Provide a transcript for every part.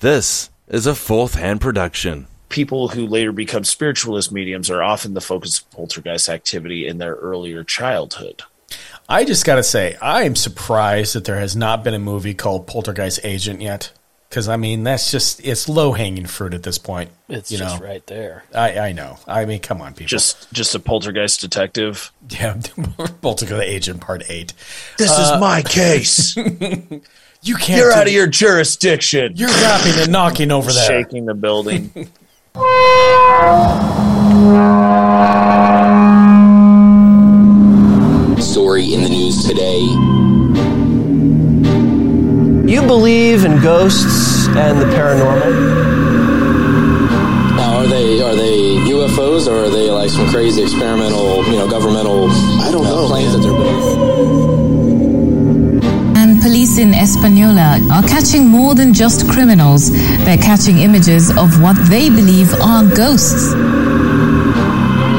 This is a fourth hand production. People who later become spiritualist mediums are often the focus of poltergeist activity in their earlier childhood. I just got to say, I am surprised that there has not been a movie called Poltergeist Agent yet. Because I mean, that's just it's low hanging fruit at this point. It's you just know, right there. I, I know. I mean, come on, people. Just just a poltergeist detective. yeah, Poltergeist Agent Part Eight. This is uh, my case. You can't. You're out of your jurisdiction. You're rapping and knocking over there. shaking the building. story in the news today. You believe in ghosts and the paranormal? Now, are they are they UFOs or are they like some crazy experimental, you know, governmental? I don't uh, know planes that they're building. And police in Española are catching more than just criminals. They're catching images of what they believe are ghosts.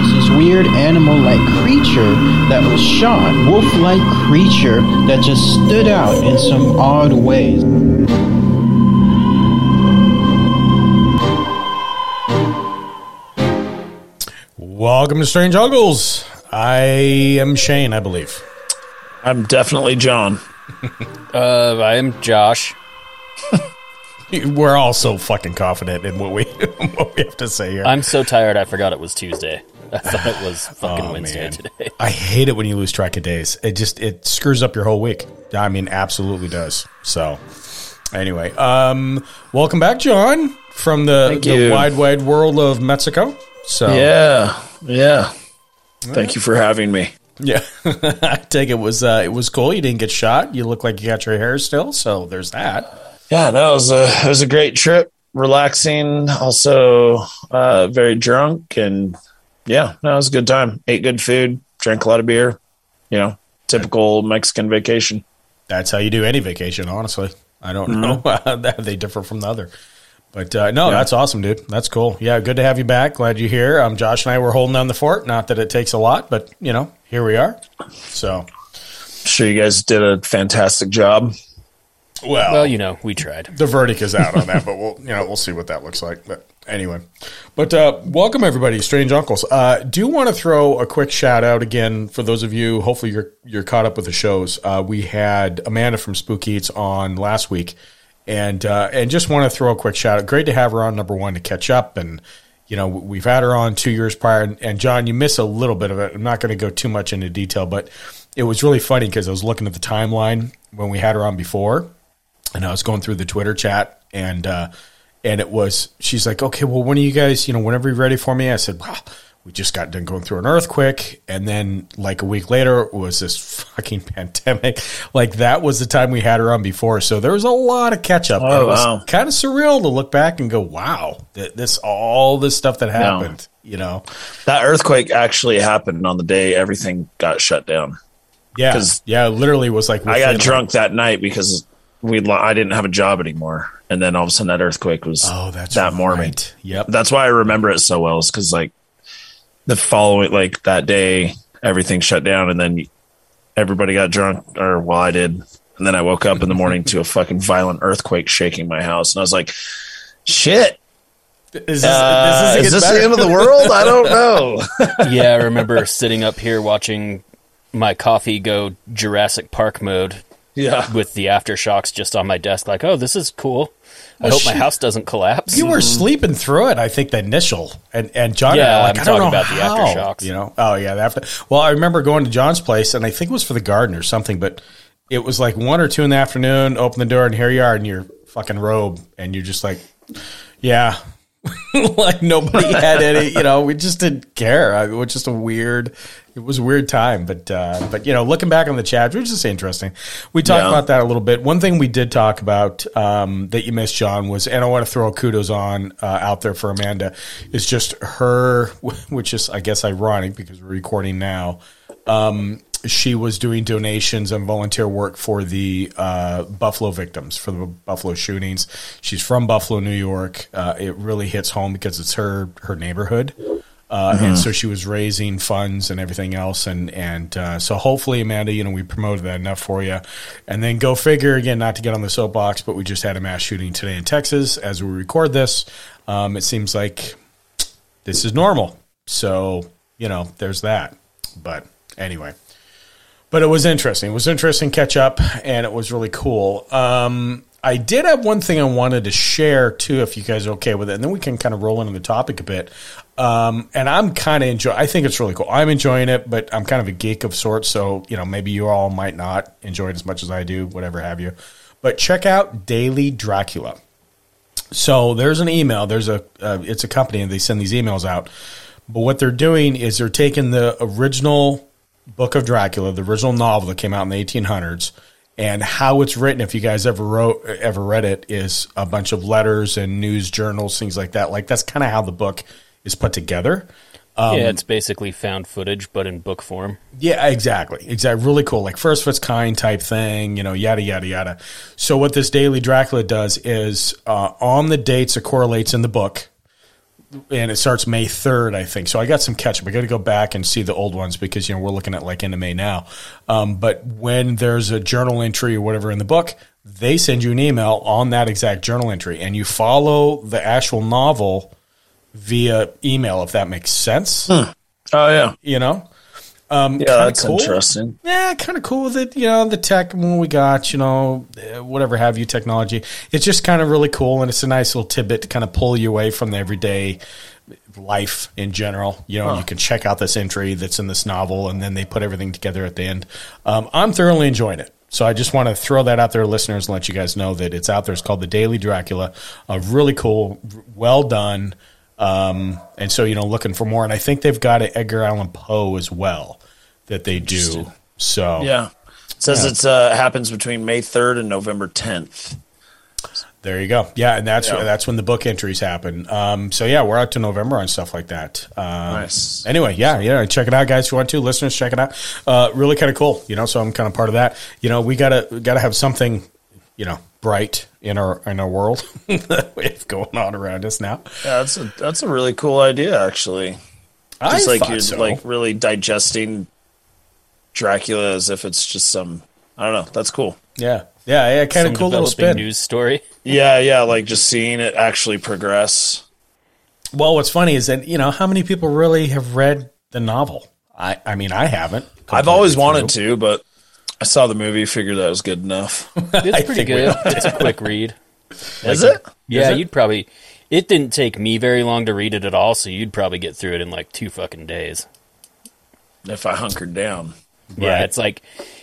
was this weird animal-like creature that was shot, wolf-like creature that just stood out in some odd ways. Welcome to Strange Uncles. I am Shane, I believe. I'm definitely John. Uh, I am Josh. We're all so fucking confident in what we what we have to say here. I'm so tired. I forgot it was Tuesday. I thought it was fucking Oh, Wednesday man. today. I hate it when you lose track of days. It just it screws up your whole week. I mean, absolutely does. So, anyway, um, welcome back, John, from the, Thank the you. wide, wide world of Mexico. So, Yeah, yeah. Thank you for having me. Yeah. I take it was uh, it was cool. You didn't get shot. You look like you got your hair still. So there's that. Yeah, no, it was a it was a great trip. Relaxing, also uh, very drunk, and yeah, no, it was a good time. Ate good food, drank a lot of beer. You know, typical Mexican vacation. That's how you do any vacation. Honestly, I don't know how they differ from the other. But uh, no, Yeah. that's awesome, dude. That's cool. Yeah, good to have you back. Glad you're here. Um, Josh and I were holding down the fort. Not that it takes a lot, but you know, here we are. So, Sure, you guys did a fantastic job. well, Well, you know, we tried. the verdict is out on that, but we'll you know we'll see what that looks like. But anyway, but uh, welcome everybody, strange uncles. Uh, do want to throw a quick shout out again for those of you. Hopefully you're you're caught up with the shows. Uh, we had Amanda from Spook Eats on last week, and uh, and just want to throw a quick shout out. Great to have her on. Number one to catch up and. You know, we've had her on two years prior, and, and John, you miss a little bit of it. I'm not going to go too much into detail, but it was really funny because I was looking at the timeline when we had her on before, and I was going through the Twitter chat and uh and it was she's like, Okay, well when are you guys, you know, whenever you're ready for me? I said, Wow, we just got done going through an earthquake and then like a week later was this fucking pandemic. Like that was the time we had her on before. So there was a lot of catch up. Oh, it was wow. kind of surreal to look back and go, Wow, this all this stuff that happened, you know. That earthquake actually happened on the day everything got shut down. Yeah. Yeah, literally was like I got drunk that night because we I didn't have a job anymore, and then all of a sudden that earthquake was Oh, that's that morning. right. Yep. That's why I remember it so well. Is because like the following like that day everything shut down, and then everybody got drunk, or well I did, and then I woke up in the morning to a fucking violent earthquake shaking my house, and I was like, shit. Is this, Uh, this is this the end of the world? I don't know. yeah, I remember sitting up here watching my coffee go Jurassic Park mode yeah, with the aftershocks just on my desk. Like, oh, this is cool. I Well, hope my shit. house doesn't collapse. You were sleeping through it. I think the initial and and John. and I Yeah, were like, I'm I don't know talking about the aftershocks. You know, oh yeah, the after. Well, I remember going to John's place, and I think it was for the garden or something. But it was like one or two in the afternoon. Open the door, and here you are in your fucking robe, and you're just like, yeah. like nobody had any, you know, we just didn't care. I, it was just a weird, it was a weird time. But, uh, but you know, looking back on the chat, which is just interesting. We talked Yeah. about that a little bit. One thing we did talk about um, that you missed, John, was, and I want to throw kudos on uh, out there for Amanda, is just her, which is, I guess, ironic because we're recording now. Um, she was doing donations and volunteer work for the uh, Buffalo victims, for the Buffalo shootings. She's from Buffalo, New York. Uh, it really hits home because it's her her neighborhood. Uh, And so she was raising funds and everything else, and and uh, so hopefully, Amanda, you know, we promoted that enough for you, and then go figure again, not to get on the soapbox, but we just had a mass shooting today in Texas as we record this. Um, it seems like this is normal, so you know, there's that. But anyway, but it was interesting. It was interesting catch up, and it was really cool. Um, I did have one thing I wanted to share too, if you guys are okay with it, and then we can kind of roll into the topic a bit. Um, and I'm kind of enjoy. I think it's really cool. I'm enjoying it, but I'm kind of a geek of sorts, so you know maybe you all might not enjoy it as much as I do, whatever have you. But check out Daily Dracula. So there's an email. There's a uh, it's a company, and they send these emails out. But what they're doing is they're taking the original Book of Dracula, the original novel that came out in the 1800s, and how it's written. If you guys ever wrote, ever read it, is a bunch of letters and news journals, things like that. Like that's kind of how the book is put together. Um, yeah, it's basically found footage, but in book form. Yeah, exactly. Exactly. Really cool. Like first of its kind type thing, you know, yada, yada, yada. So what this Daily Dracula does is uh, on the dates it correlates in the book, and it starts May 3rd, I think. So I got some catch up. I got to go back and see the old ones because, you know, we're looking at like into May now. Um, but when there's a journal entry or whatever in the book, they send you an email on that exact journal entry and you follow the actual novel via email, if that makes sense. Oh yeah, You know? Um, yeah, that's interesting. yeah, kind of cool that. You know, the tech when we got, you know, whatever have you technology. It's just kind of really cool, and it's a nice little tidbit to kind of pull you away from the everyday life in general. You know, you can check out this entry that's in this novel, and then they put everything together at the end. Um, I'm thoroughly enjoying it. So I just want to throw that out there, listeners, and let you guys know that it's out there. It's called the Daily Dracula. A really cool, well done. Um, and so you know, looking for more, and I think they've got an Edgar Allan Poe as well that they do. So Yeah, it says it's uh, happens between May third and November tenth. There you go. Yeah, and that's Yeah. that's when the book entries happen. Um, so yeah, we're out to November and stuff like that. Um, Nice. Anyway, yeah, yeah, check it out, guys. If you want to, listeners, check it out. Uh, really kind of cool, you know. So I'm kind of part of that. You know, we gotta gotta have something, you know, bright in our in our world that we have going on around us now. Yeah, that's a that's a really cool idea, actually. I Just like thought you're so. like really digesting Dracula as if it's just some. I don't know. That's cool. yeah, yeah, yeah, kind of cool little spin. news story. Yeah, yeah, like just seeing it actually progress. Well, what's funny is that you know how many people really have read the novel. I, I mean, I haven't. I've always completely wanted to, but I saw the movie, figured that was good enough. It's pretty good. It's a quick read. Is it? Yeah, it? you'd probably. It didn't take me very long to read it at all, so you'd probably get through it in like two fucking days. If I hunkered down. Yeah, Right. it's like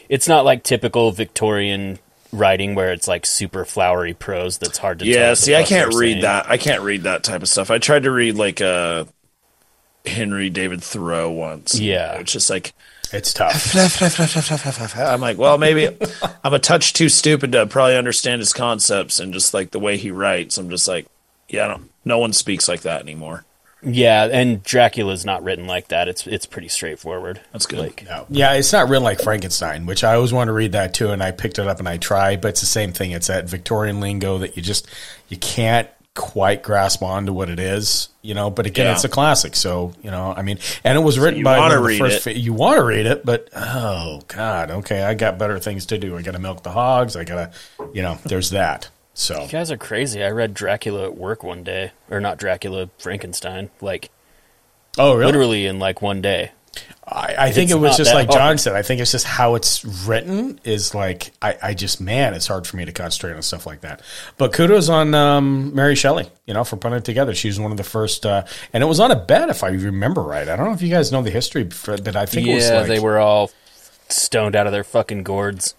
it's not like typical Victorian writing where it's like super flowery prose that's hard to Yeah, see, I can't read saying. that. I can't read that type of stuff. I tried to read like uh, Henry David Thoreau once. Yeah. it's just like It's tough. I'm like, well, maybe I'm a touch too stupid to probably understand his concepts and just like the way he writes. I'm just like, yeah, I don't, no one speaks like that anymore. Yeah, and Dracula's not written like that. It's it's pretty straightforward. That's good. Like, No. Yeah, it's not written like Frankenstein, which I always want to read that too, and I picked it up and I tried, but it's the same thing. It's that Victorian lingo that you just you can't quite grasp onto what it is, you know. But again, Yeah. it's a classic, so you know. I mean, and it was written you by the first. it. you want to read it, but oh god, okay, I got better things to do. I got to milk the hogs. I got to, you know, there's that. So you guys are crazy. I read Dracula at work one day, or not Dracula, Frankenstein, like oh really? literally in like one day. I, I think it was just like John said. I think it's just how it's written is like I, I just man, it's hard for me to concentrate on stuff like that. But kudos on um, Mary Shelley, you know, for putting it together. She was one of the first, uh, and it was on a bet if I remember right. I don't know if you guys know the history, but I think it was Yeah, like they were all stoned out of their fucking gourds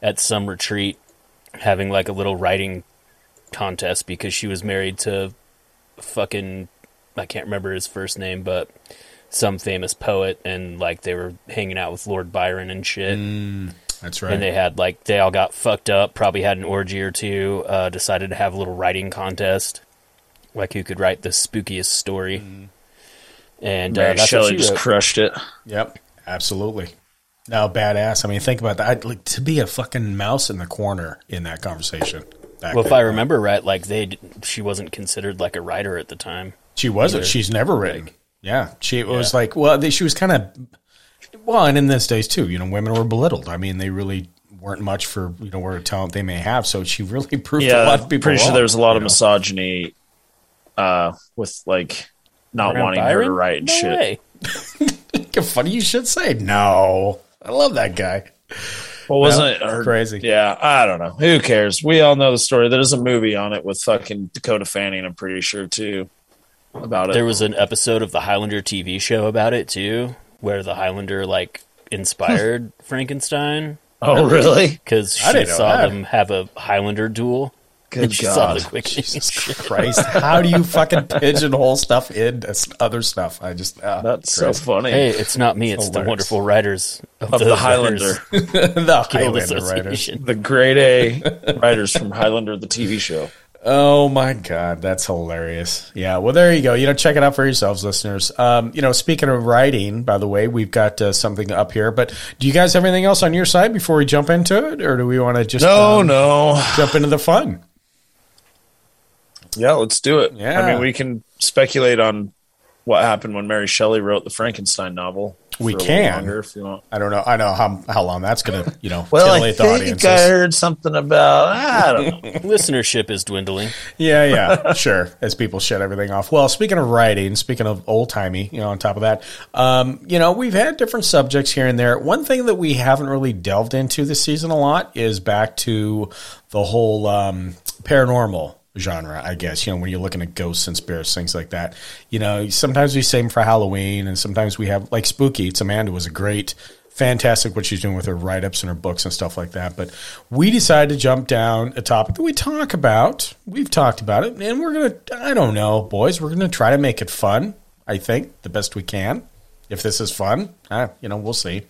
at some retreat, having like a little writing contest because she was married to fucking I can't remember his first name, but some famous poet, and like they were hanging out with Lord Byron and shit. that's right. And they had like they all got fucked up, probably had an orgy or two. Uh, decided to have a little writing contest, like who could write the spookiest story. And uh, that's Shelley she just wrote. crushed it. Yep, absolutely. No, badass. I mean, think about that. I'd, like to be a fucking mouse in the corner in that conversation. back Well, if. I remember right, like they, she wasn't considered like a writer at the time. she wasn't. either. She's never written. Yeah, she was like, well, they, she was kind of, well, and in these days too, you know, women were belittled. I mean, they really weren't much for you know whatever talent they may have. So she really proved a Yeah, lot of people. pretty sure wrong, there was a lot of know? misogyny uh, with like not wanting her to write and No shit. Funny you should say. No, I love that guy. Well, wasn't it her- crazy. Yeah, I don't know. Who cares? We all know the story. There's a movie on it with fucking Dakota Fanning. I'm pretty sure too about it. There was an episode of the Highlander TV show about it too, where the Highlander like inspired Frankenstein oh, really? because I she didn't saw that. them have a Highlander duel. Good and she saw God. the quickening. Jesus Christ, how do you fucking pigeonhole stuff into s- other stuff? I just uh, That's so funny. Hey, it's not me. It's the Hilarious. wonderful writers of, of the Writers Highlander, the Guild Highlander writers. The grade A writers from Highlander, the TV show. Oh my god, that's hilarious. Yeah, well there you go. You know, check it out for yourselves, listeners. Um, you know, speaking of writing, by the way, we've got uh, something up here. But do you guys have anything else on your side before we jump into it, or do we want to just No, um, no. jump into the fun? Yeah, let's do it. Yeah. I mean, we can speculate on what happened when Mary Shelley wrote the Frankenstein novel. We for a little can. longer if you want. I don't know. I know how how long that's gonna you know Well, I the think audience. I heard something about. I don't know. Listenership is dwindling. Yeah, yeah, sure. As people shut everything off. Well, speaking of writing, speaking of old timey, you know, on top of that, um, you know, we've had different subjects here and there. One thing that we haven't really delved into this season a lot is back to the whole um, paranormal genre, I guess. You know, when you're looking at ghosts and spirits, things like that. You know, sometimes we save for Halloween, and sometimes we have like spooky. It's Amanda was a great fantastic what she's doing with her write ups and her books and stuff like that. But we decided to jump down a topic that we talk about. We've talked about it, and we're to, I don't know, boys, we're to try to make it fun, I think, the best we can. If this is fun, you know, we'll see.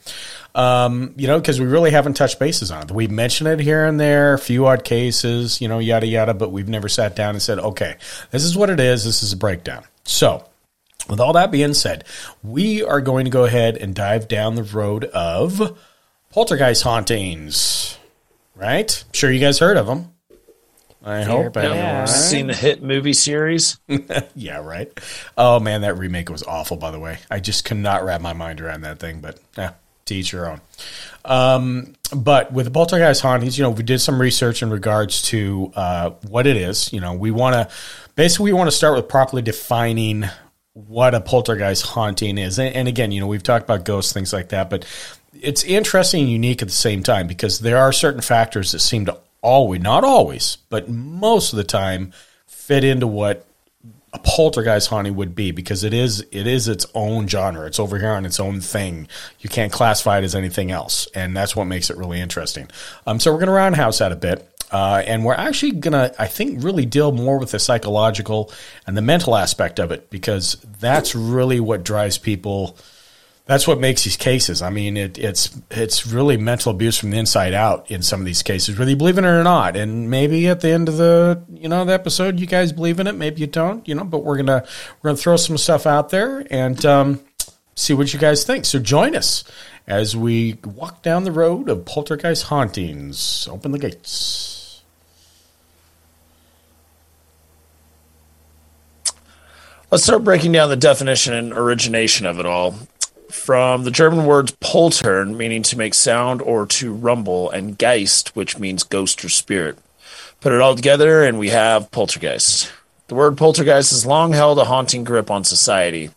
Um, you know, because we really haven't touched bases on it. We mentioned it here and there, a few odd cases, you know, yada yada, but we've never sat down and said, okay, this is what it is. This is a breakdown. So, with all that being said, we are going to go ahead and dive down the road of poltergeist hauntings. Right? Sure, you guys heard of them. I hope. anyway. Yeah. Seen the hit movie series? Yeah, right. Oh man, that remake was awful. By the way, I just could not wrap my mind around that thing. But yeah, to each your own. Um, but with the poltergeist hauntings, you know, we did some research in regards to uh, what it is. You know, we want to basically we want to start with properly defining what a poltergeist haunting is. And, and again, you know, we've talked about ghosts, things like that, but it's interesting and unique at the same time because there are certain factors that seem to always, not always, but most of the time, fit into what a poltergeist haunting would be because it is it is its own genre. It's over here on its own thing. You can't classify it as anything else, and that's what makes it really interesting. Um, so we're going to roundhouse that a bit. Uh, and we're actually gonna, I think, really deal more with the psychological and the mental aspect of it because that's really what drives people. That's what makes these cases. I mean, it, it's it's really mental abuse from the inside out in some of these cases, whether you believe in it or not. And maybe at the end of the you know the episode, you guys believe in it, maybe you don't. You know, but we're gonna we're gonna throw some stuff out there and um, see what you guys think. So join us as we walk down the road of poltergeist hauntings. Open the gates. Let's start breaking down the definition and origination of it all. From the German words poltern, meaning to make sound or to rumble, and geist, which means ghost or spirit. Put it all together, and we have poltergeist. The word poltergeist has long held a haunting grip on society.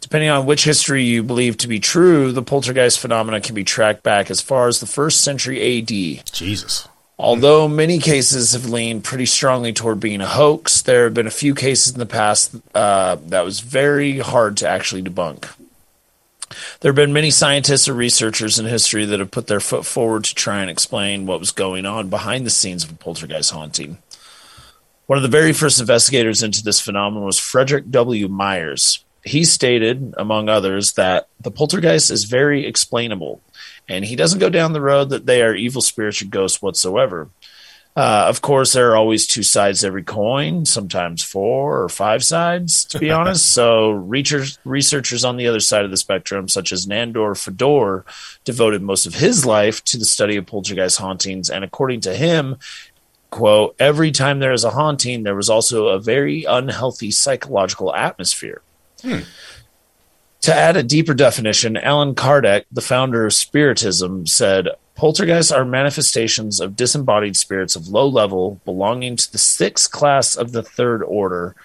Depending on which history you believe to be true, the poltergeist phenomena can be tracked back as far as the first century AD. Jesus. Although many cases have leaned pretty strongly toward being a hoax, there have been a few cases in the past uh, that was very hard to actually debunk. There have been many scientists or researchers in history that have put their foot forward to try and explain what was going on behind the scenes of a poltergeist haunting. One of the very first investigators into this phenomenon was Frederick W. Myers. He stated, among others, that the poltergeist is very explainable, and he doesn't go down the road that they are evil spirits or ghosts whatsoever. Uh, of course, there are always two sides to every coin, sometimes four or five sides, to be honest. So, researchers, researchers on the other side of the spectrum, such as Nandor Fodor, devoted most of his life to the study of poltergeist hauntings. And according to him, quote, every time there is a haunting, there was also a very unhealthy psychological atmosphere. To add a deeper definition, Allan Kardec, the founder of Spiritism, said poltergeists are manifestations of disembodied spirits of low level belonging to the sixth class of the third order,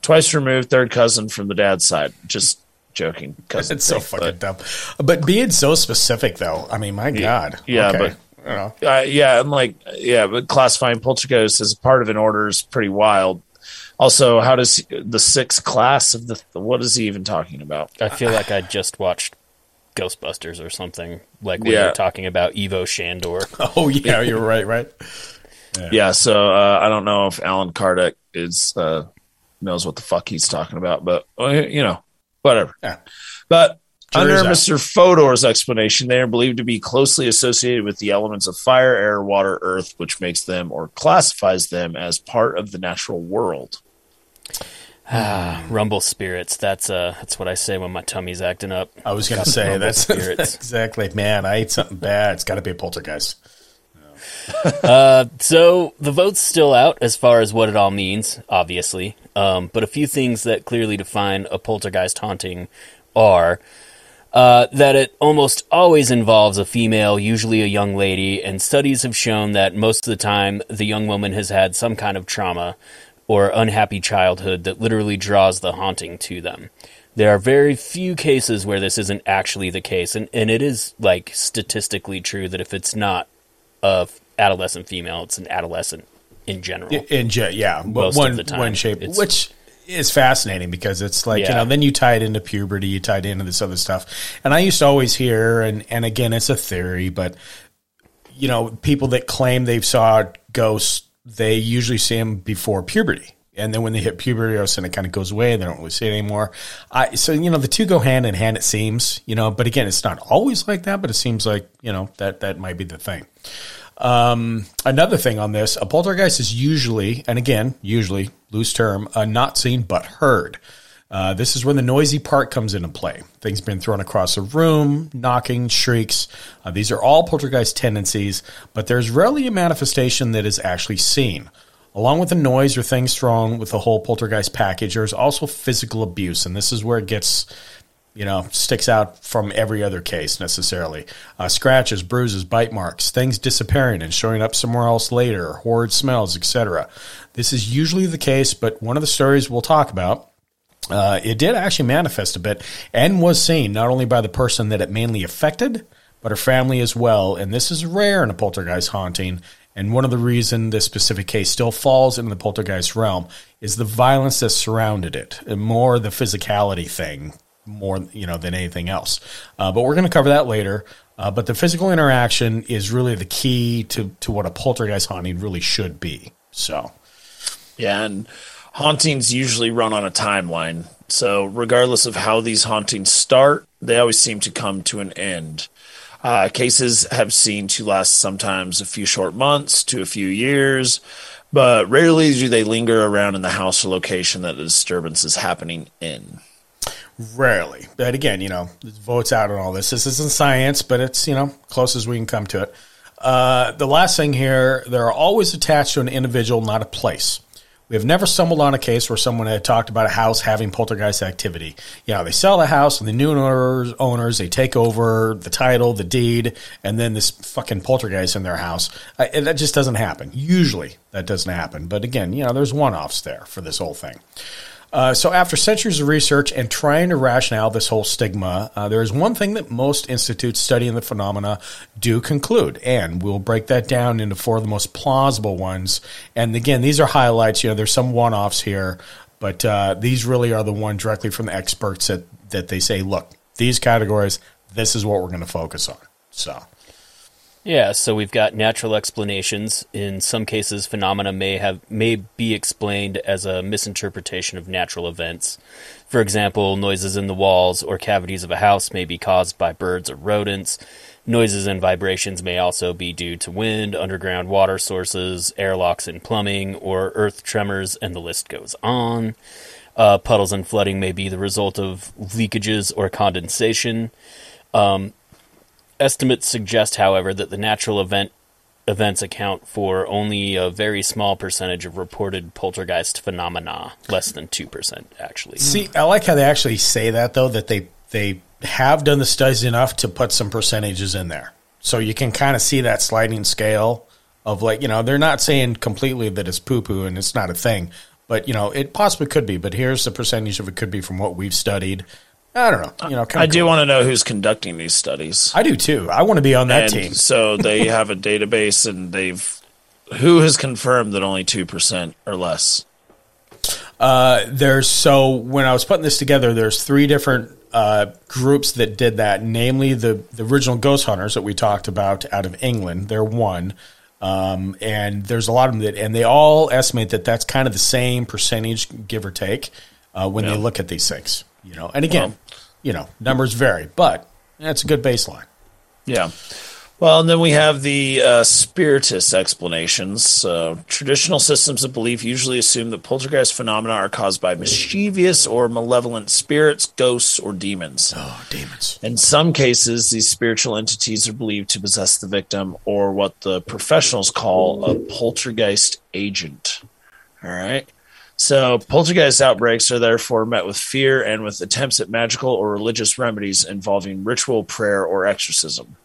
twice removed third cousin from the dad's side. Just joking. Cousin It's so thing, fucking dumb. But being so specific, though, I mean, my God. yeah, Okay. but- You know. Uh, yeah, I'm like, yeah, but classifying poltergeist as a part of an order is pretty wild. Also, how does the sixth class of the what is he even talking about? I feel like I just watched Ghostbusters or something, like when Yeah. you're talking about Ivo Shandor. Oh, yeah, you're right, right? Yeah, so uh, I don't know if Allan Kardec is uh, knows what the fuck he's talking about, but uh, you know, whatever. Yeah. But Jury's under. Mr. Fodor's explanation, they are believed to be closely associated with the elements of fire, air, water, earth, which makes them or classifies them as part of the natural world. Rumble spirits. That's uh, that's what I say when my tummy's acting up. I was going to say, that's, spirits. exactly, man, I ate something bad. It's got to be a poltergeist. So the vote's still out as far as what it all means, obviously. Um, but a few things that clearly define a poltergeist haunting are uh, that it almost always involves a female, usually a young lady, and studies have shown that most of the time the young woman has had some kind of trauma or unhappy childhood that literally draws the haunting to them. There are very few cases where this isn't actually the case, and, and it is like statistically true that if it's not a adolescent female, it's an adolescent in general. In jet, yeah, Most of one the time, one shape, which is fascinating because it's like you know, then you tie it into puberty, you tie it into this other stuff, and I used to always hear, and and again, it's a theory, but you know, people that claim they've saw ghosts, they usually see them before puberty. And then when they hit puberty, all of a sudden it kind of goes away. They don't really see it anymore. I, so, you know, the two go hand in hand, it seems, you know, but again, it's not always like that, but it seems like, you know, that, that might be the thing. Um, another thing on this, a poltergeist is usually, and again, usually, loose term, uh, not seen but heard. Uh, this is when the noisy part comes into play. Things being thrown across a room, knocking, shrieks. Uh, these are all poltergeist tendencies, but there's rarely a manifestation that is actually seen. Along with the noise or things thrown with the whole poltergeist package, there's also physical abuse, and this is where it gets you know, sticks out from every other case necessarily. Uh, scratches, bruises, bite marks, things disappearing and showing up somewhere else later, horrid smells, etc. This is usually the case, but one of the stories we'll talk about, uh, it did actually manifest a bit and was seen not only by the person that it mainly affected, but her family as well. And this is rare in a poltergeist haunting. And one of the reason this specific case still falls into the poltergeist realm is the violence that surrounded it, and more the physicality thing more you know than anything else. Uh, but we're going to cover that later. Uh, but the physical interaction is really the key to to what a poltergeist haunting really should be. So Yeah, and hauntings usually run on a timeline. So, regardless of how these hauntings start, they always seem to come to an end. Uh, cases have seen to last sometimes a few short months to a few years, but rarely do they linger around in the house or location that the disturbance is happening in. rarely, but again, you know, votes out on all this. This isn't science, but it's you know close as we can come to it. Uh, the last thing here, they're always attached to an individual, not a place. We have never stumbled on a case where someone had talked about a house having poltergeist activity. You know, they sell the house and the new owners, owners they take over the title, the deed, and then this fucking poltergeist in their house. And that just doesn't happen. Usually that doesn't happen. But again, you know, there's one offs there for this whole thing. Uh, so, after centuries of research and trying to rationale this whole stigma, uh, there is one thing that most institutes studying the phenomena do conclude, and we'll break that down into four of the most plausible ones. And again, these are highlights. You know, there's some one-offs here, but uh, these really are the one directly from the experts that that they say, look, these categories, this is what we're going to focus on. So, Yeah, so we've got natural explanations. In some cases, phenomena may have may be explained as a misinterpretation of natural events. For example, noises in the walls or cavities of a house may be caused by birds or rodents. Noises and vibrations may also be due to wind, underground water sources, airlocks and plumbing, or earth tremors, and the list goes on. Uh, puddles and flooding may be the result of leakages or condensation. Estimates suggest, however, that the natural event events account for only a very small percentage of reported poltergeist phenomena, less than 2% actually. see, I like how they actually say that though that they they have done the studies enough to put some percentages in there, so you can kind of see that sliding scale of like you know they're not saying completely that it's poo poo and it's not a thing, but you know it possibly could be. But here's the percentage of it could be from what we've studied. I don't know. You know, I do cool. want to know who's conducting these studies. I do too. I want to be on that and team. so they have a database, and they've who has confirmed that only two percent or less. Uh, there's so when I was putting this together, there's three different uh, groups that did that. Namely, the the original Ghost Hunters that we talked about out of England. They're one, um, and there's a lot of them that, and they all estimate that that's kind of the same percentage, give or take, uh, when they look at these things. You know, and again, Well- you know, numbers vary, but that's a good baseline. Yeah. Well, and then we have the uh, spiritist explanations. So, traditional systems of belief usually assume that poltergeist phenomena are caused by mischievous or malevolent spirits, ghosts, or demons. Oh, demons! In some cases, these spiritual entities are believed to possess the victim, or what the professionals call a poltergeist agent. All right. So, poltergeist outbreaks are therefore met with fear and with attempts at magical or religious remedies involving ritual, prayer, or exorcism.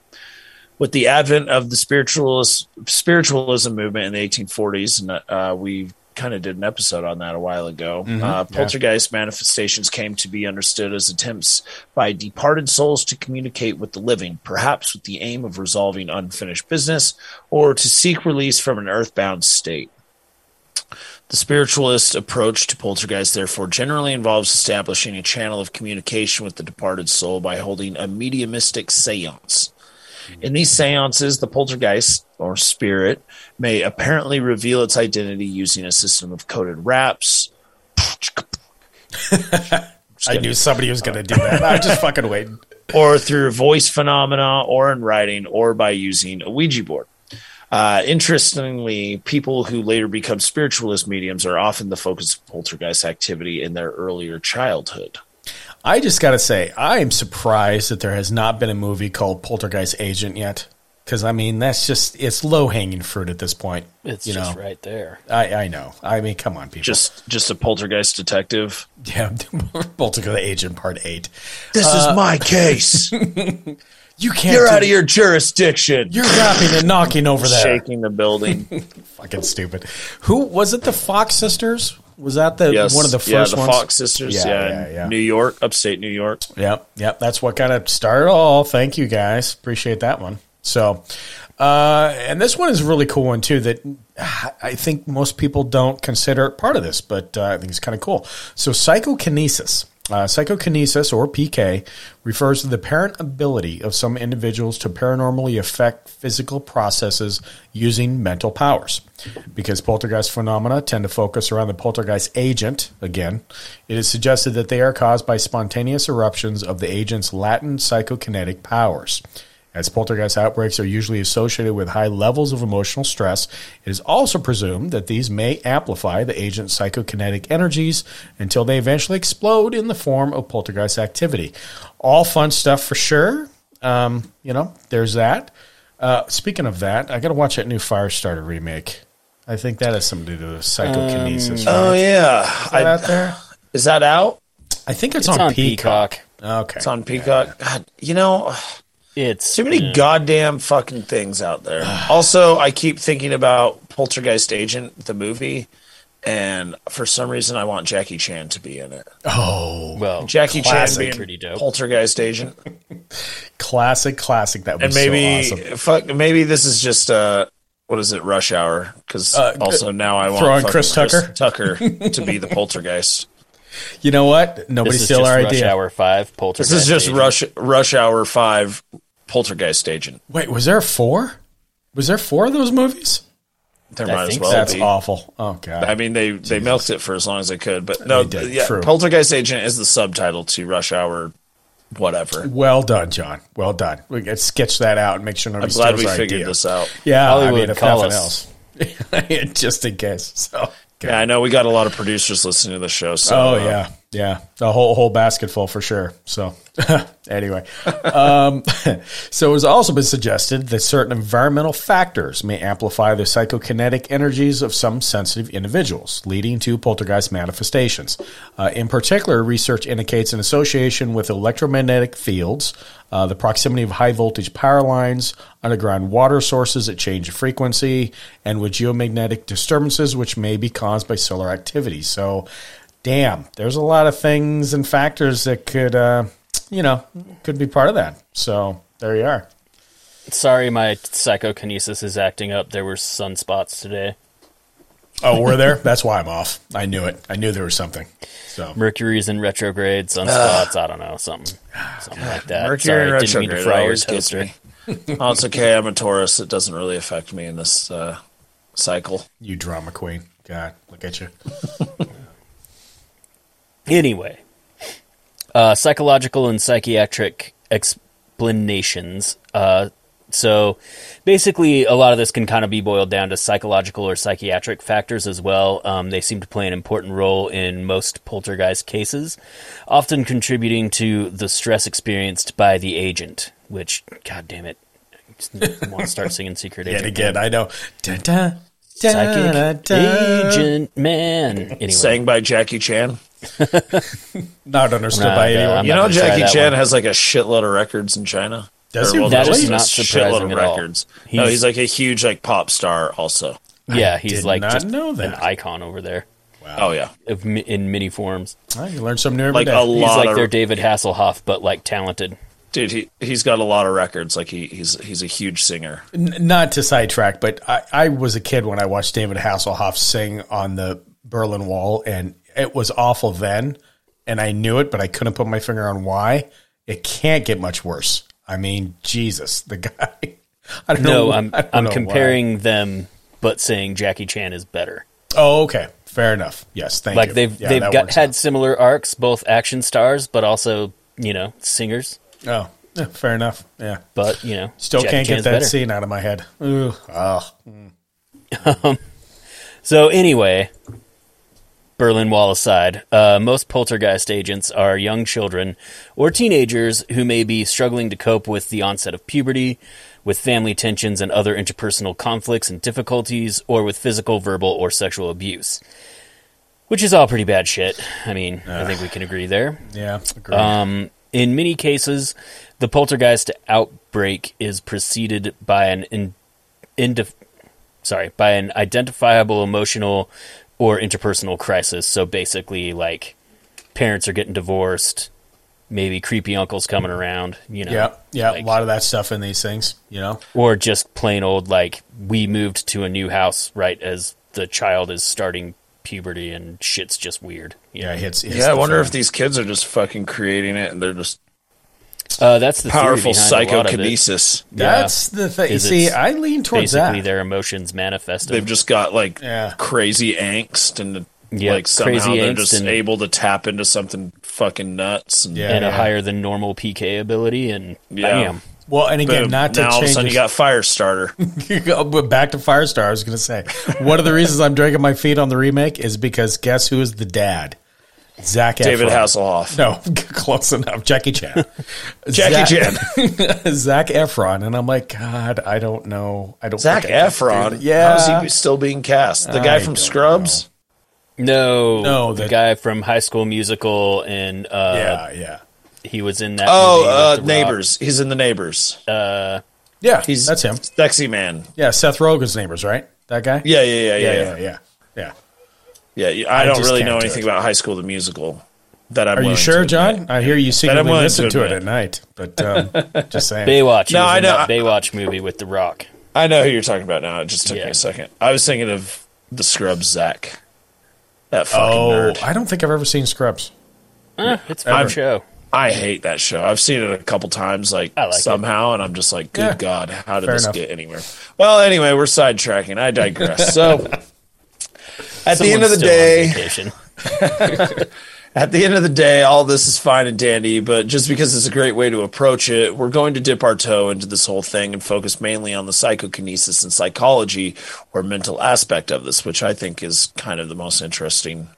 With the advent of the spiritualist spiritualism movement in the 1840s, and uh, we kind of did an episode on that a while ago, uh, poltergeist manifestations came to be understood as attempts by departed souls to communicate with the living, perhaps with the aim of resolving unfinished business or to seek release from an earthbound state. The spiritualist approach to poltergeist, therefore, generally involves establishing a channel of communication with the departed soul by holding a mediumistic seance. In these seances, the poltergeist, or spirit, may apparently reveal its identity using a system of coded raps. I knew somebody was going to do that. I was just fucking waiting. or through voice phenomena, or in writing, or by using a Ouija board. Uh, interestingly, people who later become spiritualist mediums are often the focus of poltergeist activity in their earlier childhood. I just got to say, I am surprised that there has not been a movie called Poltergeist Agent yet. Because I mean, that's just it's low hanging fruit at this point. It's you just know, right there. I, I know. I mean, come on, people. Just, just a poltergeist detective. yeah, Poltergeist Agent Part Eight. This is my case. You can't. You're out of your jurisdiction. You're rapping and knocking over there. shaking the building. Fucking stupid. Who was it? The Fox sisters? Was that the yes, one of the first yeah, the ones? Fox sisters. Yeah, Yeah, yeah, in yeah. New York, upstate New York. Yep, yep. That's what kind of started all. Thank you guys. Appreciate that one. So, uh, and this one is a really cool one too. That I think most people don't consider part of this, but uh, I think it's kind of cool. So, psychokinesis. Uh, psychokinesis, or PK, refers to the apparent ability of some individuals to paranormally affect physical processes using mental powers. Because poltergeist phenomena tend to focus around the poltergeist agent, again, it is suggested that they are caused by spontaneous eruptions of the agent's latent psychokinetic powers. As poltergeist outbreaks are usually associated with high levels of emotional stress, it is also presumed that these may amplify the agent's psychokinetic energies until they eventually explode in the form of poltergeist activity. All fun stuff for sure. Um, you know, there's that. Uh, speaking of that, I got to watch that new Firestarter remake. I think that has something to do with psychokinesis. Oh right? yeah, Is that out there? is that out? I think it's, It's on, on Peacock. Peacock. Okay. It's on Peacock. God, you know, It's too many goddamn fucking things out there. also, I keep thinking about Poltergeist Agent, the movie, and for some reason, I want Jackie Chan to be in it. oh, well, Jackie Classic. Chan being Pretty dope. Poltergeist Agent, classic, classic. That would and be maybe so awesome. fuck, maybe this is just uh what is it, Rush Hour? Because Uh, also now I want throw in fucking Chris Tucker? Tucker to be the Poltergeist. You know what? Nobody this is steal just our Rush idea. Hour Five. Poltergeist. This is just Agent. Rush Rush Hour Five, Poltergeist Agent. Wait, was there four? Was there four of those movies? There I might as think well That's be. awful. Oh god. I mean, they they milked it for as long as they could, but no, They did, yeah, true. Poltergeist Agent is the subtitle to Rush Hour, whatever. well done, John. Well done. We got to sketch that out and make sure I'm nobody glad we figured idea. this out. Yeah, I Hollywood, mean, if call nothing us. else, just in case. So, Yeah, I know we got a lot of producers listening to the show. So, oh uh, yeah, Yeah, the whole whole basket full for sure. So anyway, um, so it has also been suggested that certain environmental factors may amplify the psychokinetic energies of some sensitive individuals, leading to poltergeist manifestations. Uh, in particular, research indicates an association with electromagnetic fields, uh, the proximity of high voltage power lines, underground water sources that change frequency, and with geomagnetic disturbances which may be caused by solar activity. So damn, there's a lot of things and factors that could, uh, you know, could be part of that. So there you are. Sorry, my psychokinesis is acting up. There were sunspots today. Oh, we're there. That's why I'm off. I knew it. I knew there was something. So Mercury's in retrograde, sunspots. I don't know, something, something like that. Mercury Sorry, in didn't mean to retrograde fry your always gets toaster. me. oh, it's okay. I'm a Taurus. It doesn't really affect me in this uh, cycle. you drama queen. God, look at you. Anyway, uh, psychological and psychiatric explanations. Uh, so basically, a lot of this can kind of be boiled down to psychological or psychiatric factors as well. Um, they seem to play an important role in most poltergeist cases, often contributing to the stress experienced by the agent. Which, god damn it, I just want to start singing Secret Yet Agent. again, I know. Dun, dun, dun, Psychic dun, dun. agent man. Anyway, Sang by Jackie Chan. Not understood Nah, by anyone. I'm You know, Jackie Chan one. has like a shitload of records in China. Does Or, he well, That there's is a not shitload surprising of at all. records. no, He's- he's like a huge like pop star. Also, yeah, he's like just know an that. icon over there oh yeah, of, in many forms. Well, you learn something new every like day. a He's lot like of their David Hasselhoff, but like talented. dude. He he's got a lot of records. Like he he's he's a huge singer. N- not to sidetrack, but I, I was a kid when I watched David Hasselhoff sing on the Berlin Wall, and it was awful then, and I knew it, but I couldn't put my finger on why. It can't get much worse. I mean, Jesus, the guy. I don't know. I'm don't I'm know why. comparing them, but saying Jackie Chan is better. Oh, okay, fair enough. Yes, thank you. Like you. they've Yeah, they've got had out. similar arcs, both action stars, but also you know singers. Oh, yeah, fair enough. Yeah, But you know, still Jackie can't get that better. scene out of my head. Ooh, oh. So anyway, Berlin Wall aside, uh, most poltergeist agents are young children or teenagers who may be struggling to cope with the onset of puberty, with family tensions and other interpersonal conflicts and difficulties, or with physical, verbal, or sexual abuse. Which is all pretty bad shit. I mean, I think we can agree there. Yeah, agreed. Um, in many cases, the poltergeist outbreak is preceded by an in, indif- sorry, by an identifiable emotional or interpersonal crisis. So basically, like parents are getting divorced, maybe creepy uncles coming around, you know, yeah, yeah, like- a lot of that stuff in these things, you know. or just plain old like we moved to a new house right as the child is starting puberty and shit's just weird. Yeah, know? it hits. hits Yeah, I wonder fan. if these kids are just fucking creating it and they're just uh, that's the powerful behind a lot of it. psychokinesis. That's the thing. Is See, I lean towards basically that. their emotions manifested. They've just got like Yeah. crazy angst and Yeah, like somehow crazy they're just and- able to tap into something fucking nuts. And Yeah. and a higher than normal PK ability, and Yeah. bam. Well, and again, boom, not to now all of a sudden you got Firestarter. got but back to Firestar. I was going to say one of the reasons I'm dragging my feet on the remake is because guess who is the dad? Zach David Efron. Hasselhoff. No, close enough. Jackie Chan. Jackie Zach, Zac Efron, and I'm like, God, I don't know. I don't. Zach think I can do Efron. that. Yeah. How's he still being cast? The guy I from don't Scrubs? No, No, the the- guy from High School Musical, and uh, yeah, yeah, he was in that. Oh, movie with uh, The Rock. Neighbors. He's in the Neighbors. yeah. He's that's him. Sexy man. Yeah, Seth Rogen's neighbors, right? That guy. Yeah, yeah, yeah, yeah, yeah, yeah. yeah, yeah. I, I don't just really know do anything it. about High School the musical. That I'm Are you sure, John? I hear you secretly willing listen to to it at night, but um, just saying. Baywatch. No, I know- that Baywatch movie with The Rock. I know who you're talking about now. It just took Yeah. me a second. I was thinking of the Scrubs Zach. That fucking Oh, nerd. I don't think I've ever seen Scrubs. Eh, it's a fun show. I hate that show. I've seen it a couple times, like, I like it. somehow, and I'm just like, good Yeah. God, how did Fair this enough. get anywhere? Well, anyway, we're sidetracking. I digress. so, at the end of the Someone's day. At the end of the day, all this is fine and dandy, but just because it's a great way to approach it, we're going to dip our toe into this whole thing and focus mainly on the psychokinesis and psychology or mental aspect of this, which I think is kind of the most interesting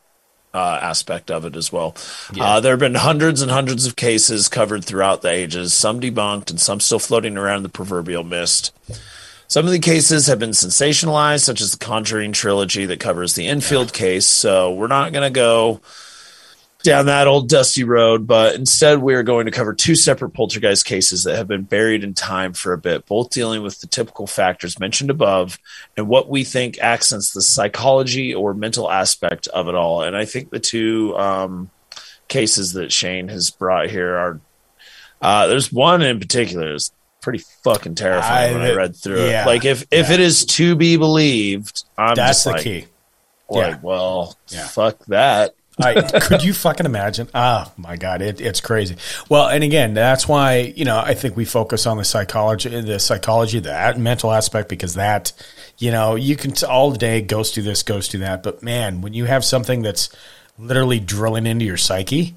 uh, aspect of it as well. Uh, there have been hundreds and hundreds of cases covered throughout the ages, some debunked and some still floating around the proverbial mist. Some of the cases have been sensationalized, such as the Conjuring trilogy that covers the Enfield case. So we're not going to go down that old dusty road, but instead we are going to cover two separate poltergeist cases that have been buried in time for a bit, both dealing with the typical factors mentioned above and what we think accents the psychology or mental aspect of it all. And I think the two um, cases that Shane has brought here are uh, there's one in particular pretty fucking terrifying I- when I read through yeah, it. Like if if it is to be believed, I'm That's just the like, key. like Yeah. well, Yeah. fuck that. I, could you fucking imagine? Oh my god, it, it's crazy. Well, and again, that's why you know I think we focus on the psychology, the psychology, the mental aspect, because that, you know, you can t- all day ghost do this, ghost do that, but man, when you have something that's literally drilling into your psyche,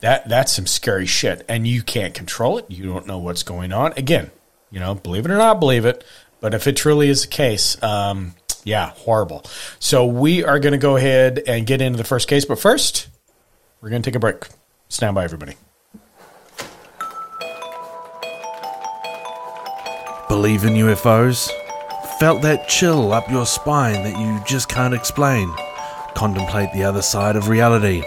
that that's some scary shit, and you can't control it. You don't know what's going on. Again, you know, believe it or not, believe it. But if it truly is the case, um, yeah, horrible. So we are going to go ahead and get into the first case, but first, we're going to take a break. Stand by, everybody. Believe in UFOs? Felt that chill up your spine that you just can't explain? Contemplate the other side of reality?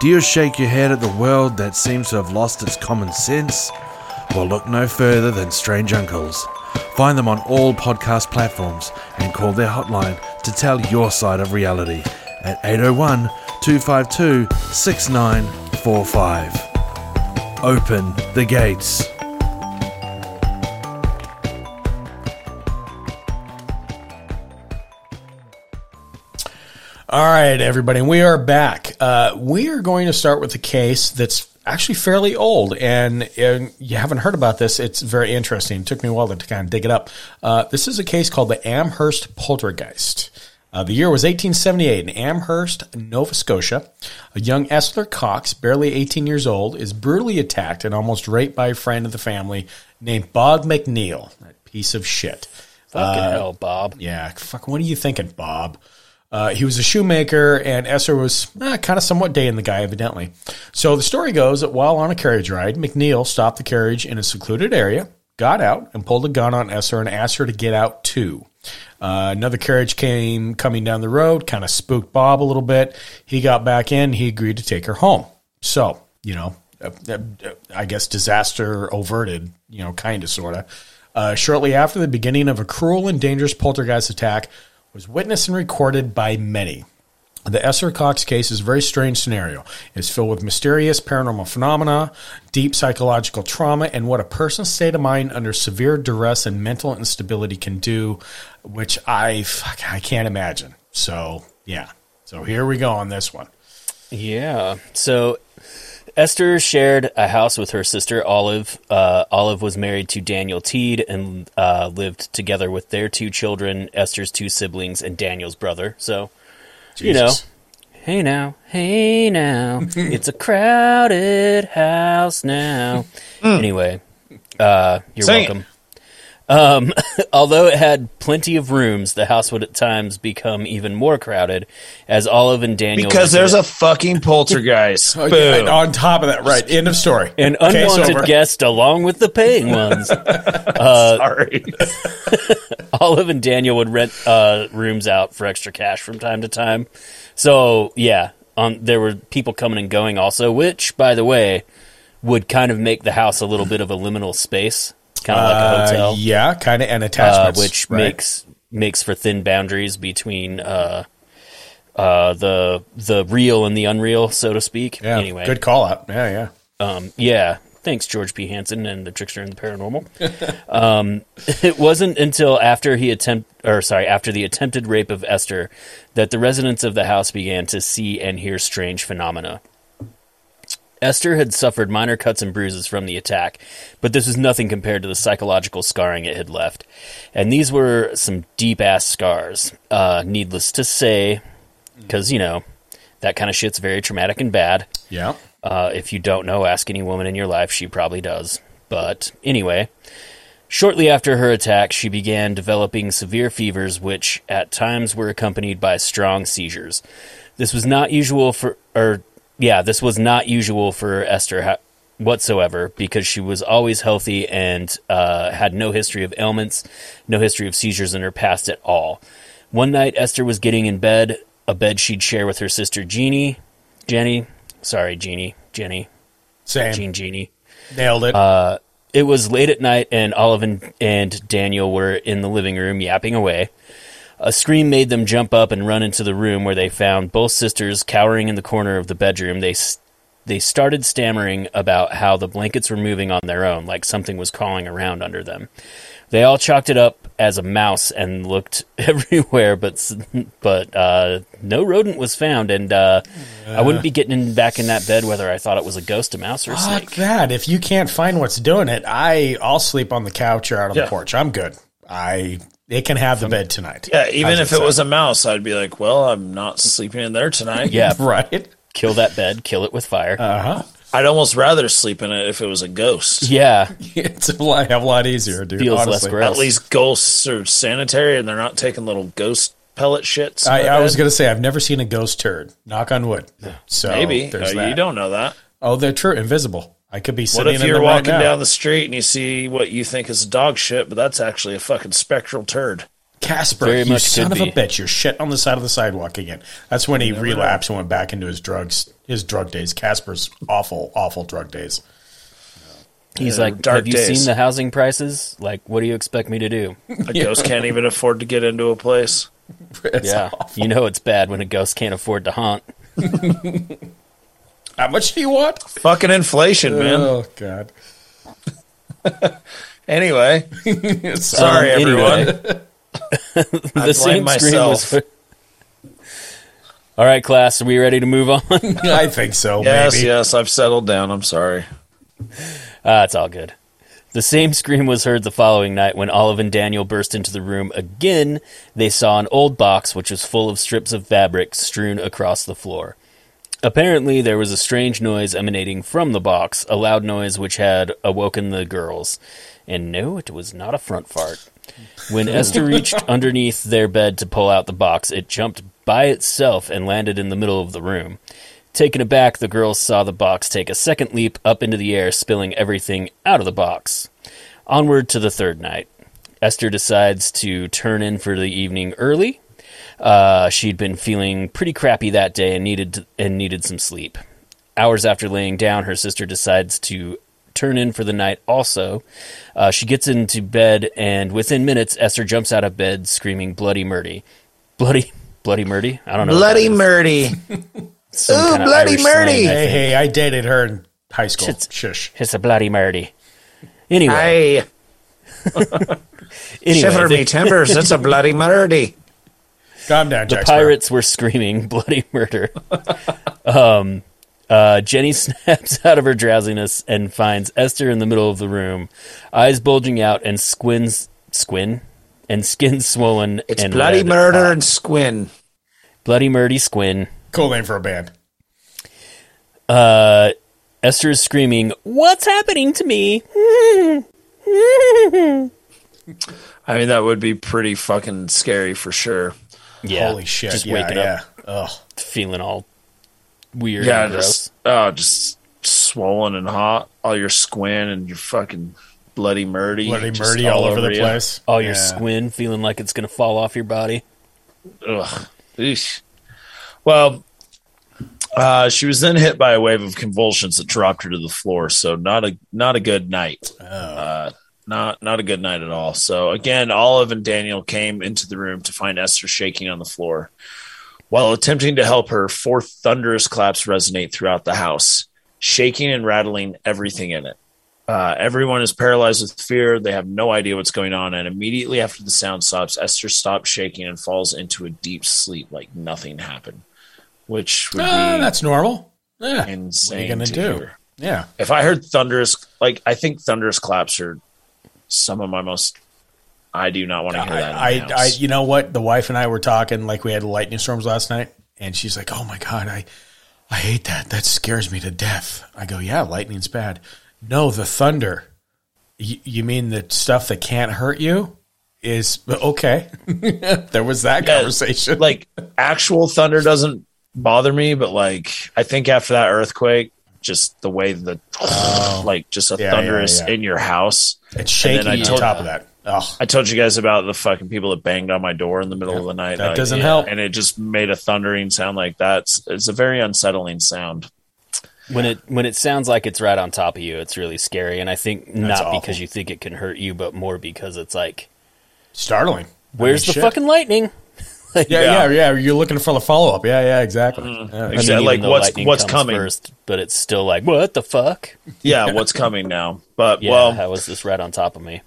Do you shake your head at the world that seems to have lost its common sense? Well, look no further than Strange Uncles. Find them on all podcast platforms and call their hotline to tell your side of reality at 801 252 6945. Open the gates. All right, everybody, we are back. Uh, we are going to start with a case that's actually fairly old, and, and you haven't heard about this. It's very interesting. It took me a while to kind of dig it up. Uh, this is a case called the Amherst Poltergeist. Uh, the year was 1878 in Amherst, Nova Scotia. A young Esther Cox, barely 18 years old, is brutally attacked and almost raped by a friend of the family named Bob McNeil. That piece of shit. Fucking hell, Bob. Yeah, fuck. What are you thinking, Bob? Uh, he was a shoemaker, and Esther was eh, kind of somewhat day in the guy, evidently. So the story goes that while on a carriage ride, McNeil stopped the carriage in a secluded area, got out, and pulled a gun on Esther and asked her to get out too. Uh, another carriage came coming down the road, kind of spooked Bob a little bit. He got back in. He agreed to take her home. So, you know, uh, uh, I guess disaster averted, you know, kind of, sort of. Uh, shortly after the beginning of a cruel and dangerous poltergeist attack was witnessed and recorded by many. The Esther Cox case is a very strange scenario. It's filled with mysterious paranormal phenomena, deep psychological trauma, and what a person's state of mind under severe duress and mental instability can do, which I fuck, I can't imagine. So yeah, so here we go on this one. Yeah. So Esther shared a house with her sister Olive. Uh, Olive was married to Daniel Teed and uh, lived together with their two children, Esther's two siblings, and Daniel's brother. So, you know, hey now, hey now, it's a crowded house now. Anyway, uh, you're Sing it. Welcome. Um, although it had plenty of rooms, the house would at times become even more crowded as Olive and Daniel Because there's it- a fucking poltergeist. Oh, Boom. yeah, and on top of that, right? End of story. an Case unwanted guest along with the paying ones. Sorry. Olive and Daniel would rent uh, rooms out for extra cash from time to time. So yeah, um, there were people coming and going also, which by the way would kind of make the house a little bit of a liminal space, kind of like a hotel, Uh, yeah, kind of, and uh, attachments, which right. makes makes for thin boundaries between uh, uh, the the real and the unreal, so to speak. yeah, anyway, good call out. Yeah, yeah. Um, yeah. Thanks, George P. Hansen and the Trickster and the Paranormal. um, it wasn't until after he attempt, or sorry, after the attempted rape of Esther, that the residents of the house began to see and hear strange phenomena. Esther had suffered minor cuts and bruises from the attack, but this was nothing compared to the psychological scarring it had left. And these were some deep ass scars. Uh, needless to say, because, you know, that kind of shit's very traumatic and bad. Yeah. Uh, if you don't know, ask any woman in your life. She probably does. But anyway, Shortly after her attack, she began developing severe fevers, which at times were accompanied by strong seizures. This was not usual for, or yeah, this was not usual for Esther ha- whatsoever because she was always healthy and uh, had no history of ailments, no history of seizures in her past at all. One night, Esther was getting in bed, a bed she'd share with her sister Jeannie, Jenny, sorry, Jeannie, Jenny, Same. Jean, Jeannie. Nailed it. Uh, it was late at night, and Olive and, and Daniel were in the living room yapping away. A scream made them jump up and run into the room where they found both sisters cowering in the corner of the bedroom. They they started stammering about how the blankets were moving on their own, like something was crawling around under them. They all chalked it up as a mouse and looked everywhere, but but uh, no rodent was found, and uh, I wouldn't be getting back in that bed whether I thought it was a ghost, a mouse, or a Fuck snake. that. If you can't find what's doing it, I I'll sleep on the couch or out on Yeah. the porch. I'm good. I it can have the bed tonight. Yeah, even How's if it was a mouse, I'd be like, well, I'm not sleeping in there tonight. Yeah, right. kill that bed, kill it with fire. Uh huh. I'd almost rather sleep in it if it was a ghost. yeah, It's a lot, a lot easier, dude. Feels less honestly. gross. At least ghosts are sanitary and they're not taking little ghost pellet shits. I, I was gonna say I've never seen a ghost turd. Knock on wood. So maybe there's Uh, that. you don't know that. Oh, they're true. Invisible. I could be What sitting if in you're them right walking now. down the street and you see what you think is dog shit, but that's actually a fucking spectral turd? Casper, Very you much son could of be. a bitch! You're shit on the side of the sidewalk again. That's when he relapsed and went back into his drugs, his drug days. Casper's awful, awful drug days. he's Yeah, like, dark "Have you days. seen the housing prices? Like, what do you expect me to do?" A ghost can't even afford to get into a place. It's yeah, awful. you know it's bad when a ghost can't afford to haunt. How much do you want? Fucking inflation, man. Oh God! Anyway, Sorry. sorry Um, everyone. anyway. I the blame same screen was. All right, class, are we ready to move on? I think so. Yes, maybe. yes, I've settled down. I'm sorry. Ah, it's all good. The same scream was heard the following night when Olive and Daniel burst into the room again. They saw an old box which was full of strips of fabric strewn across the floor. Apparently, there was a strange noise emanating from the box, a loud noise which had awoken the girls. And no, it was not a front fart. When Esther reached underneath their bed to pull out the box, it jumped by itself and landed in the middle of the room. Taken aback, the girls saw the box take a second leap up into the air, spilling everything out of the box. Onward to the third night. Esther decides to turn in for the evening early. Uh, she'd been feeling pretty crappy that day and needed and needed some sleep. Hours after laying down, her sister decides to turn in for the night. Also, uh, she gets into bed, and within minutes, Esther jumps out of bed, screaming "Bloody Murdy, bloody, bloody Murdy!" I don't know. what that is. Murdy. Some Ooh, kinda Bloody Irish Murdy. I Hey, hey! I dated her in high school. Shit's- Shush. It's a bloody Murdy. Anyway, Hey, anyway, shiver the- me timbers. It's a bloody murdy. Calm down, the Jack. pirates were screaming bloody murder. um, uh, Jenny snaps out of her drowsiness and finds Esther in the middle of the room, eyes bulging out and squins, squin, and skin swollen. It's and bloody red murder hot. and squin. bloody murdy squin. Cool name for a band. Uh, Esther is screaming, "What's happening to me?" I mean, that would be pretty fucking scary for sure. Yeah, Holy shit! Just yeah, waking yeah. up Ugh. feeling all weird. Yeah, and gross. just oh, just swollen and hot. All your squin and your fucking bloody murdy, Bloody murdy all, over the you. place. all your Yeah. squin feeling like it's gonna fall off your body. Ugh. Eesh. Well, uh, she was then hit by a wave of convulsions that dropped her to the floor. So not a not a good night. Uh, not not a good night at all. So again, Olive and Daniel came into the room to find Esther shaking on the floor. While attempting to help her, four thunderous claps resonate throughout the house, shaking and rattling everything in it. Uh, everyone is paralyzed with fear. They have no idea what's going on. And immediately after the sound stops, Esther stops shaking and falls into a deep sleep like nothing happened, which would be that's normal. Yeah. insane. What are you gonna to do? hear. Yeah. If I heard thunderous, like I think thunderous claps are some of my most. I do not want to hear that. I, I, I, you know what? The wife and I were talking like we had lightning storms last night, and she's like, "Oh my god, I, I hate that. That scares me to death." I go, "Yeah, lightning's bad. No, the thunder. You, you mean the stuff that can't hurt you is okay? there was that Yeah, conversation. like actual thunder doesn't bother me, but like I think after that earthquake, just the way the oh. like just a Oh. Yeah, thunderous yeah, yeah. in your house. it's shaky and then I on told- top of that. Oh, I told you guys about the fucking people that banged on my door in the middle of the night. that Like, doesn't help. and it just made a thundering sound like that. It's, it's a very unsettling sound. When it when it sounds like it's right on top of you, it's really scary. And I think not awful. because you think it can hurt you, but more because it's like, startling. I where's mean, the shit. fucking lightning? Like, Yeah, yeah, yeah, You're looking for the follow up. Yeah, yeah, exactly. Yeah. Mm-hmm. Exactly, like, even though what's- what's coming? first, but it's still like, what the fuck? Yeah, what's coming now? But Yeah, well, how was this right on top of me?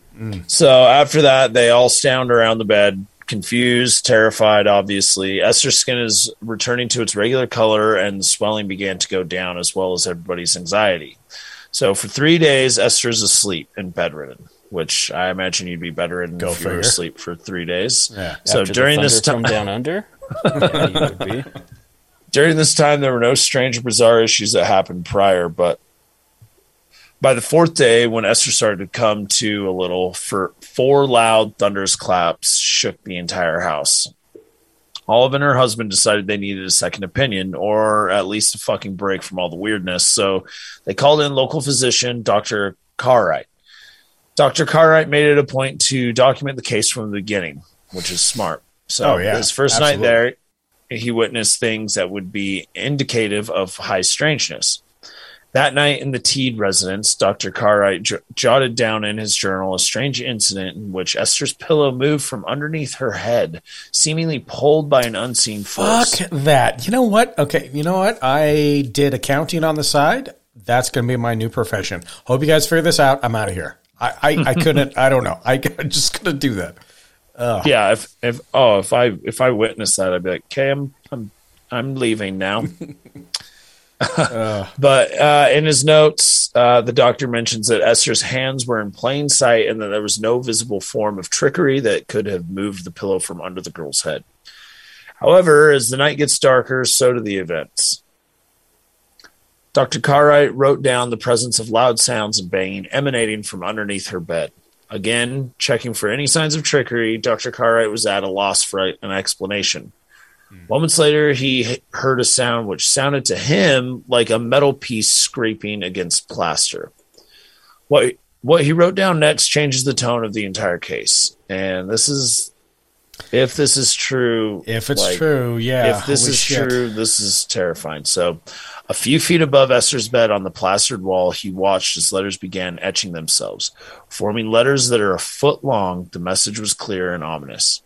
So after that, they all stand around the bed, confused, terrified, obviously. Esther's skin is returning to its regular color, and the swelling began to go down, as well as everybody's anxiety. So for three days, Esther's asleep and bedridden, which I imagine you'd be bedridden Go if you were asleep for three days. Yeah. So After the during this time, down under, yeah, you would be. during this time, there were no strange or bizarre issues that happened prior, but by the fourth day, when Esther started to come to a little, for four loud thunderous claps shook the entire house. Olive and her husband decided they needed a second opinion, or at least a fucking break from all the weirdness. So they called in local physician Dr. Cartwright. Dr. Cartwright made it a point to document the case from the beginning, which is smart. So Oh, yeah. his first Absolutely. night there, he witnessed things that would be indicative of high strangeness. That night in the Teed residence, Dr. Cartwright j- jotted down in his journal a strange incident in which Esther's pillow moved from underneath her head, seemingly pulled by an unseen force. Fuck that. You know what? Okay, you know what? I did accounting on the side. That's going to be my new profession. Hope you guys figure this out. I'm out of here. I, I, I couldn't. I don't know. I just couldn't do that. Yeah, if if oh if I if I witnessed that, I'd be like, okay, I'm I'm I'm leaving now. but uh, in his notes, uh, the doctor mentions that Esther's hands were in plain sight and that there was no visible form of trickery that could have moved the pillow from under the girl's head. However, as the night gets darker, so do the events. Dr. Cartwright wrote down the presence of loud sounds and banging emanating from underneath her bed. Again, checking for any signs of trickery, Dr. Cartwright was at a loss for an explanation. Hmm. Moments later, he heard a sound which sounded to him like a metal piece scraping against plaster. What what he wrote down next changes the tone of the entire case, and this is if this is true. If it's like, true, yeah. if this holy is shit. true, this is terrifying. So, a few feet above Esther's bed on the plastered wall, he watched as letters began etching themselves, forming letters that are a foot long. The message was clear and ominous.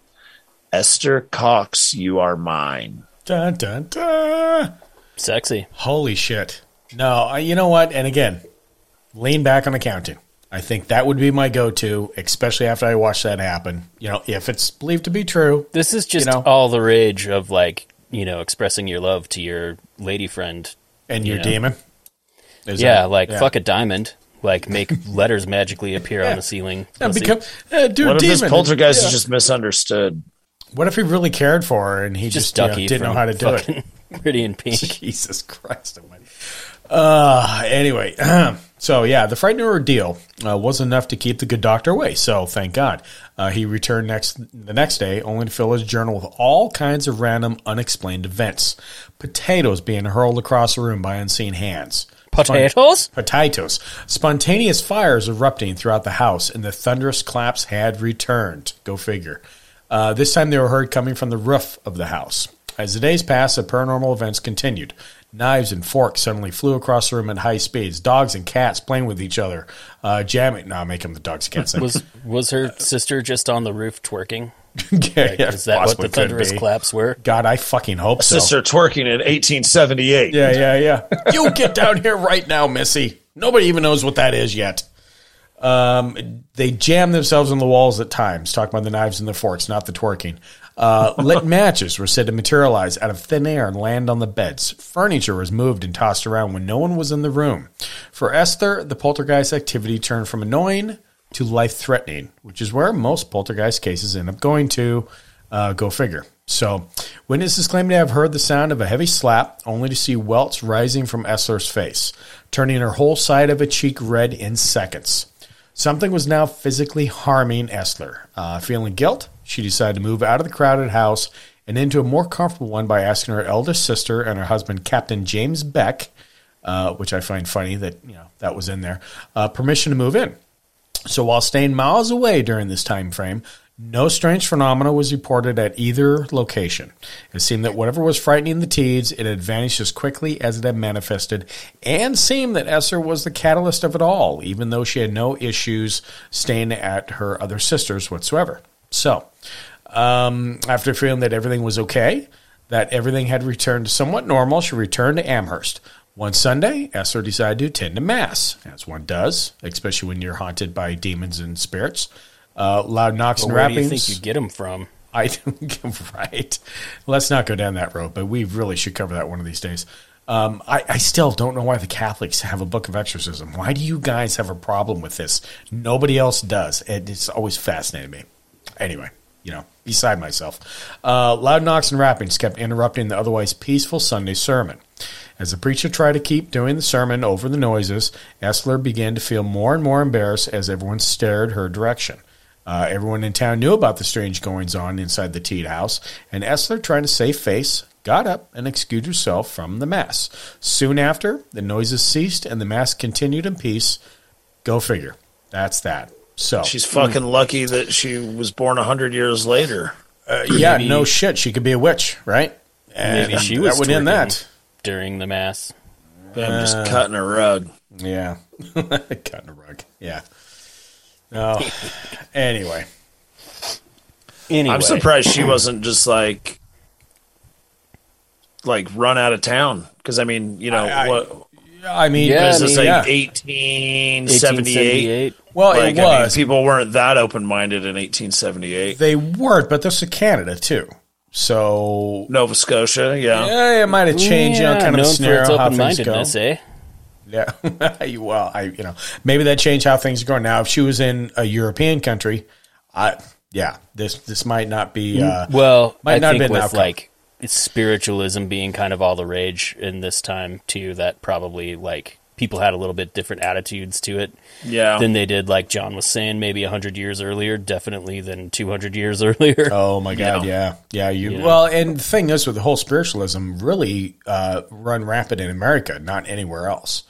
Esther Cox, you are mine. Dun, dun, dun. Sexy. Holy shit. No, I- you know what? And again, lean back on accounting. I think that would be my go to, especially after I watch that happen. You know, if it's believed to be true. This is just You know? all the rage of like you know expressing your love to your lady friend. And your Yeah. demon. Is yeah, that- like yeah. fuck a diamond. Like make letters magically appear Yeah. on the ceiling. And become, uh, dude, What if this poltergeist Yeah. is just misunderstood? What if he really cared for her and he just, just you know, didn't know how to do it? Pretty in Pink. Jesus Christ Almighty. Uh, anyway, so yeah, the frightening ordeal uh, was enough to keep the good doctor away. So thank God. Uh, he returned next the next day, only to fill his journal with all kinds of random, unexplained events. Potatoes being hurled across the room by unseen hands. Potatoes? Potatoes. Spontaneous fires erupting throughout the house, and the thunderous claps had returned. Go figure. Uh, this time they were heard coming from the roof of the house. As the days passed, the paranormal events continued. Knives and forks suddenly flew across the room at high speeds. Dogs and cats playing with each other, uh, jamming. No, make them the dogs and cats. thing. Was was her sister just on the roof twerking? yeah, yeah, Is that what the thunderous be. claps were? God, I fucking hope so. Sister twerking in 1878. Yeah, yeah, yeah. you get down here right now, Missy. Nobody even knows what that is yet. Um, they jam themselves on the walls at times. Talk about the knives and the forks, not the twerking. Uh, lit matches were said to materialize out of thin air and land on the beds. Furniture was moved and tossed around when no one was in the room. For Esther, the poltergeist activity turned from annoying to life threatening, which is where most poltergeist cases end up going to. Uh, go figure. So, witnesses claim to have heard the sound of a heavy slap, only to see welts rising from Esther's face, turning her whole side of a cheek red in seconds. Something was now physically harming Esther. Uh, feeling guilt, she decided to move out of the crowded house and into a more comfortable one by asking her eldest sister and her husband, Captain James Beck, uh, which I find funny that you know that was in there, uh, permission to move in. So while staying miles away during this time frame, no strange phenomena was reported at either location. It seemed that whatever was frightening the Teeds, it had vanished as quickly as it had manifested, and seemed that Esther was the catalyst of it all, even though she had no issues staying at her other sister's whatsoever. So, um, after feeling that everything was okay, that everything had returned to somewhat normal, she returned to Amherst. One Sunday, Esther decided to attend a mass, as one does, especially when you're haunted by demons and spirits. Uh, loud knocks But and where rappings. do you think you get them from? I right. Let's not go down that road, but we really should cover that one of these days. Um, I, I still don't know why the Catholics have a book of exorcism. Why do you guys have a problem with this? Nobody else does. It, it's always fascinated me. Anyway, you know, beside myself. Uh, loud knocks and rappings kept interrupting the otherwise peaceful Sunday sermon. As the preacher tried to keep doing the sermon over the noises, Esther began to feel more and more embarrassed as everyone stared her direction. Uh, everyone in town knew about the strange goings on inside the Teed house, and Esther, trying to save face, got up and excused herself from the mass. Soon after, the noises ceased and the mass continued in peace. Go figure. That's that. So She's fucking lucky that she was born a hundred years later. uh, yeah, Maybe- no shit. She could be a witch, right? And Maybe she was that would end that. during the mass. I'm just cutting a rug. Yeah, cutting a rug. Yeah. No. anyway, Anyway, I'm surprised she wasn't just like like run out of town because I mean, you know I- I- what I mean, Yeah, was I this mean, like yeah. 1878? 1878. well, Like, it I mean, was. people weren't that open minded in 1878. they weren't, but this is Canada too. So Nova Scotia, yeah. yeah, it might have changed. you know, Yeah, kind of known for scenario its how things go. open-mindedness, eh? Yeah. well, I you know maybe that changed how things are going. Now, if she was in a European country, I yeah, this this might not be. Uh, Well, Might I not have think been an with like spiritualism being kind of all the rage in this time too, that probably like people had a little bit different attitudes to it Yeah. than they did, like John was saying, maybe hundred years earlier, definitely than two hundred years earlier. Oh my god, yeah, yeah. You, well, and the thing is, with the whole spiritualism, really uh, run rampant in America, not anywhere else.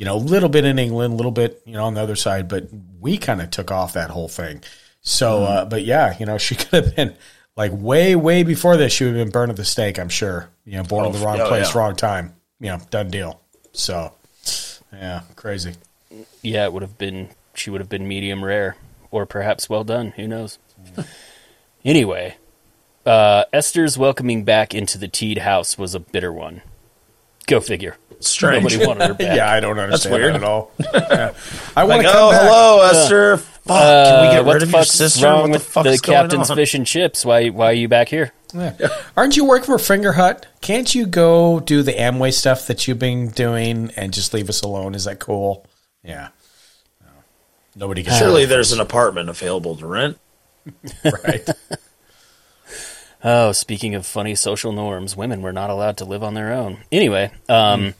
You know, a little bit in England, a little bit, you know, on the other side, but we kind of took off that whole thing. So, uh, but yeah, you know, she could have been like way, way before this. She would have been burned at the stake, I'm sure. You know, born in the wrong oh, place, yeah. wrong time. You know, done deal. So, yeah, crazy. yeah, it would have been she would have been medium rare, or perhaps well done. Who knows? anyway, uh, Esther's welcoming back into the Teed house was a bitter one. Go figure. Strange. Nobody wanted her back. Yeah, I don't understand That's weird. that at all. Yeah. I want Like, to come oh, back. hello, Esther. Fuck, can we Uh, get what rid of your sister? wrong What the with fuck the is going captain's on? fish and chips? Why why are you back here? Yeah. Aren't you working for Fingerhut? Can't you go do the Amway stuff that you've been doing and just leave us alone? Is that cool? Yeah. No. Nobody can Surely there's an apartment available to rent. right. Oh, speaking of funny social norms, women were not allowed to live on their own. Anyway, um,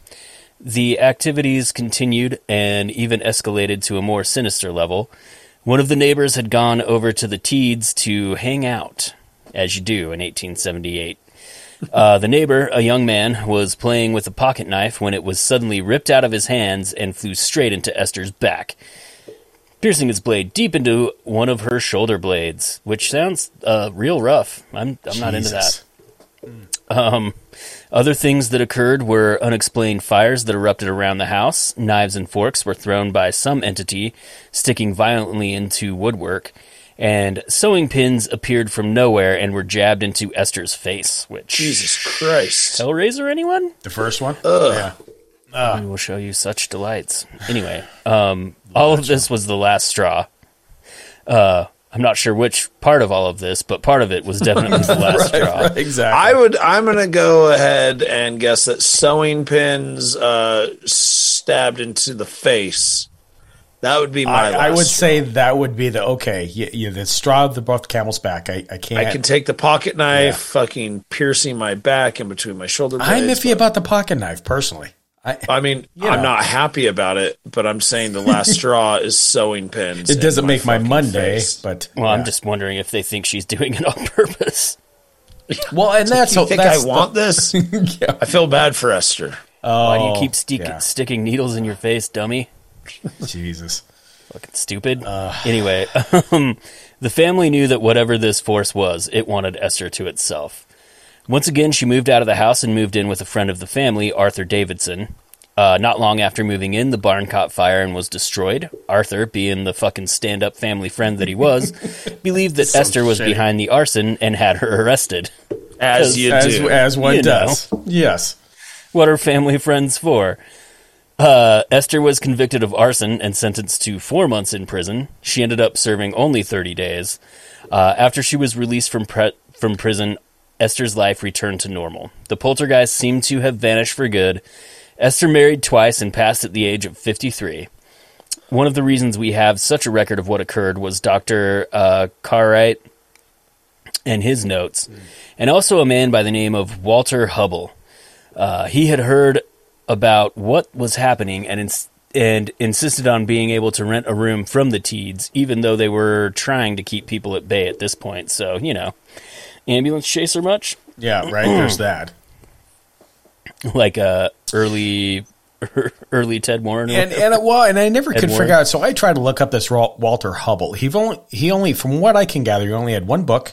the activities continued and even escalated to a more sinister level. One of the neighbors had gone over to the Teeds to hang out, as you do in 1878. Uh, the neighbor, a young man, was playing with a pocket knife when it was suddenly ripped out of his hands and flew straight into Esther's back piercing its blade deep into one of her shoulder blades, which sounds uh, real rough. I'm I'm not into that. Um, other things that occurred were unexplained fires that erupted around the house. Knives and forks were thrown by some entity, sticking violently into woodwork. And sewing pins appeared from nowhere and were jabbed into Esther's face. Which Jesus Christ. Hellraiser, anyone? The first one? Yeah. We will show you such delights. Anyway, um, all of this was the last straw. Uh, I'm not sure which part of all of this, but part of it was definitely the last straw. Exactly. I would. I'm going to go ahead and guess that sewing pins uh, stabbed into the face. That would be my. I, I would straw. say that would be the okay. Yeah, yeah the straw of the the camel's back. I, I can't. I can take the pocket knife, fucking piercing my back in between my shoulder blades. I'm iffy but- about the pocket knife personally. I mean, Yeah. I'm not happy about it, but I'm saying the last straw is sewing pins. It doesn't make my Monday, face. but Well, yeah. I'm just wondering if they think she's doing it on purpose. well, and that's You think that's I want this? I feel bad for Esther. Why do you Oh, keep stick- yeah. sticking needles in your face, dummy? Jesus. Fucking stupid. anyway, um, the family knew that whatever this force was, it wanted Esther to itself. Once again, she moved out of the house and moved in with a friend of the family, Arthur Davidson. Uh, not long after moving in, the barn caught fire and was destroyed. Arthur, being the fucking stand up family friend that he was, believed that Esther was shitty. behind the arson and had her arrested. As you As, do. as one You know. does. Yes. What are family friends for? Uh, Esther was convicted of arson and sentenced to four months in prison. She ended up serving only 30 days. Uh, after she was released from pre- from prison, Esther's life returned to normal. The poltergeist seemed to have vanished for good. Esther married twice and passed at the age of 53. One of the reasons we have such a record of what occurred was Dr. Uh, Cartwright and his notes, and also a man by the name of Walter Hubbell. Uh, he had heard about what was happening and ins- and insisted on being able to rent a room from the Teeds, even though they were trying to keep people at bay at this point. So you know, ambulance chaser much Yeah, right. There's that. like uh, early early Ted Warren. And and it, well, and I never Ed could Warren. figure out. So I tried to look up this Walter Hubbell. He only he only, from what I can gather, he only had one book.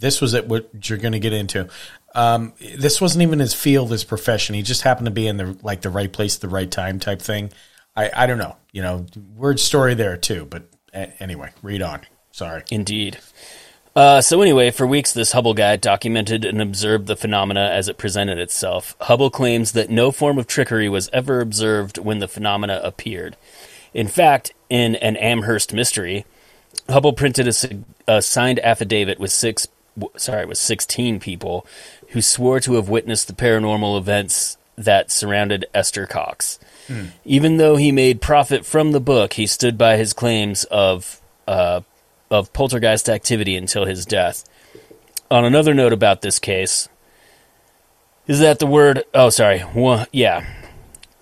This was it. What you're going to get into. Um, this wasn't even his field, his profession. He just happened to be in the like the right place, at the right time type thing. I I don't know. You know, word story there too. But anyway, read on. Sorry. Indeed. Uh, so anyway, for weeks, this Hubbell guy documented and observed the phenomena as it presented itself. Hubbell claims that no form of trickery was ever observed when the phenomena appeared. In fact, in an Amherst mystery, Hubbell printed a, a signed affidavit with six, sorry, with sixteen people who swore to have witnessed the paranormal events that surrounded Esther Cox. Even though he made profit from the book, he stood by his claims of uh, of poltergeist activity until his death. On another note about this case, is that the word? Oh, sorry. Yeah,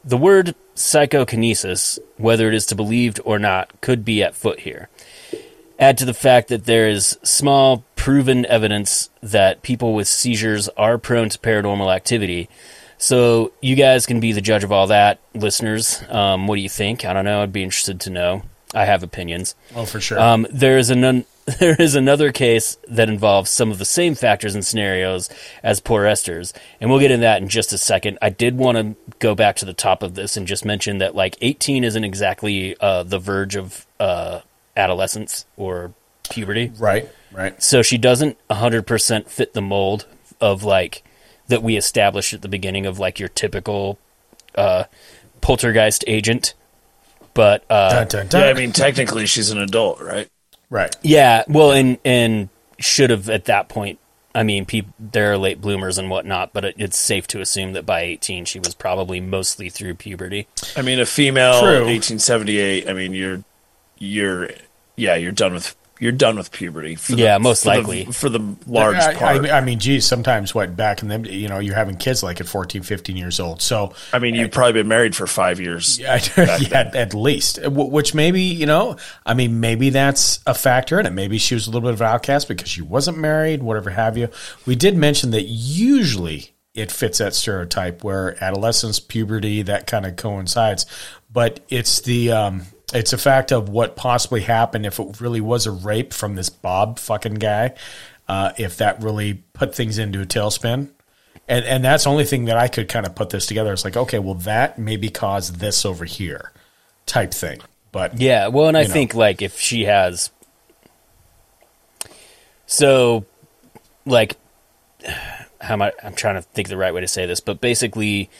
the word psychokinesis, whether it is to believed or not, could be at foot here. Add to the fact that there is small proven evidence that people with seizures are prone to paranormal activity. So you guys can be the judge of all that, listeners. Um, what do you think? I don't know. I'd be interested to know. I have opinions. Oh, for sure. Um, there is an there is another case that involves some of the same factors and scenarios as poor Esther's, and we'll get into that in just a second. I did want to go back to the top of this and just mention that like 18 isn't exactly uh, the verge of uh, adolescence or puberty, right. Right. so she doesn't 100% fit the mold of like that we established at the beginning of like your typical uh, poltergeist agent. But uh, Dun, dun, dun. Yeah, I mean, technically, she's an adult, right? right. Yeah, well, and and should have at that point. I mean, peop there are late bloomers and whatnot, but it, it's safe to assume that by eighteen she was probably mostly through puberty. I mean, a female, True. 1878. I mean, you're, you're, yeah, you're done with, you're done with puberty. For Yeah, most for the- likely. for the large I, part. I, I mean, geez, sometimes what back in them, you know, you're having kids like at 14, 15 years old. So I mean, you've probably been married for five years. Yeah, yeah at, at least. Which maybe you know, I mean, maybe that's a factor in it. Maybe she was a little bit of an outcast because she wasn't married, whatever have you. We did mention that usually it fits that stereotype where adolescence, puberty, that kind of coincides. But it's the um, it's a fact of what possibly happened if it really was a rape from this Bob fucking guy. Uh, if that really put things into a tailspin. And and that's the only thing that I could kind of put this together. It's like, okay, well, that maybe caused this over here, type thing. But Yeah, well, and I know. think like if she has, so, like, how am I? I'm trying to think the right way to say this, but basically,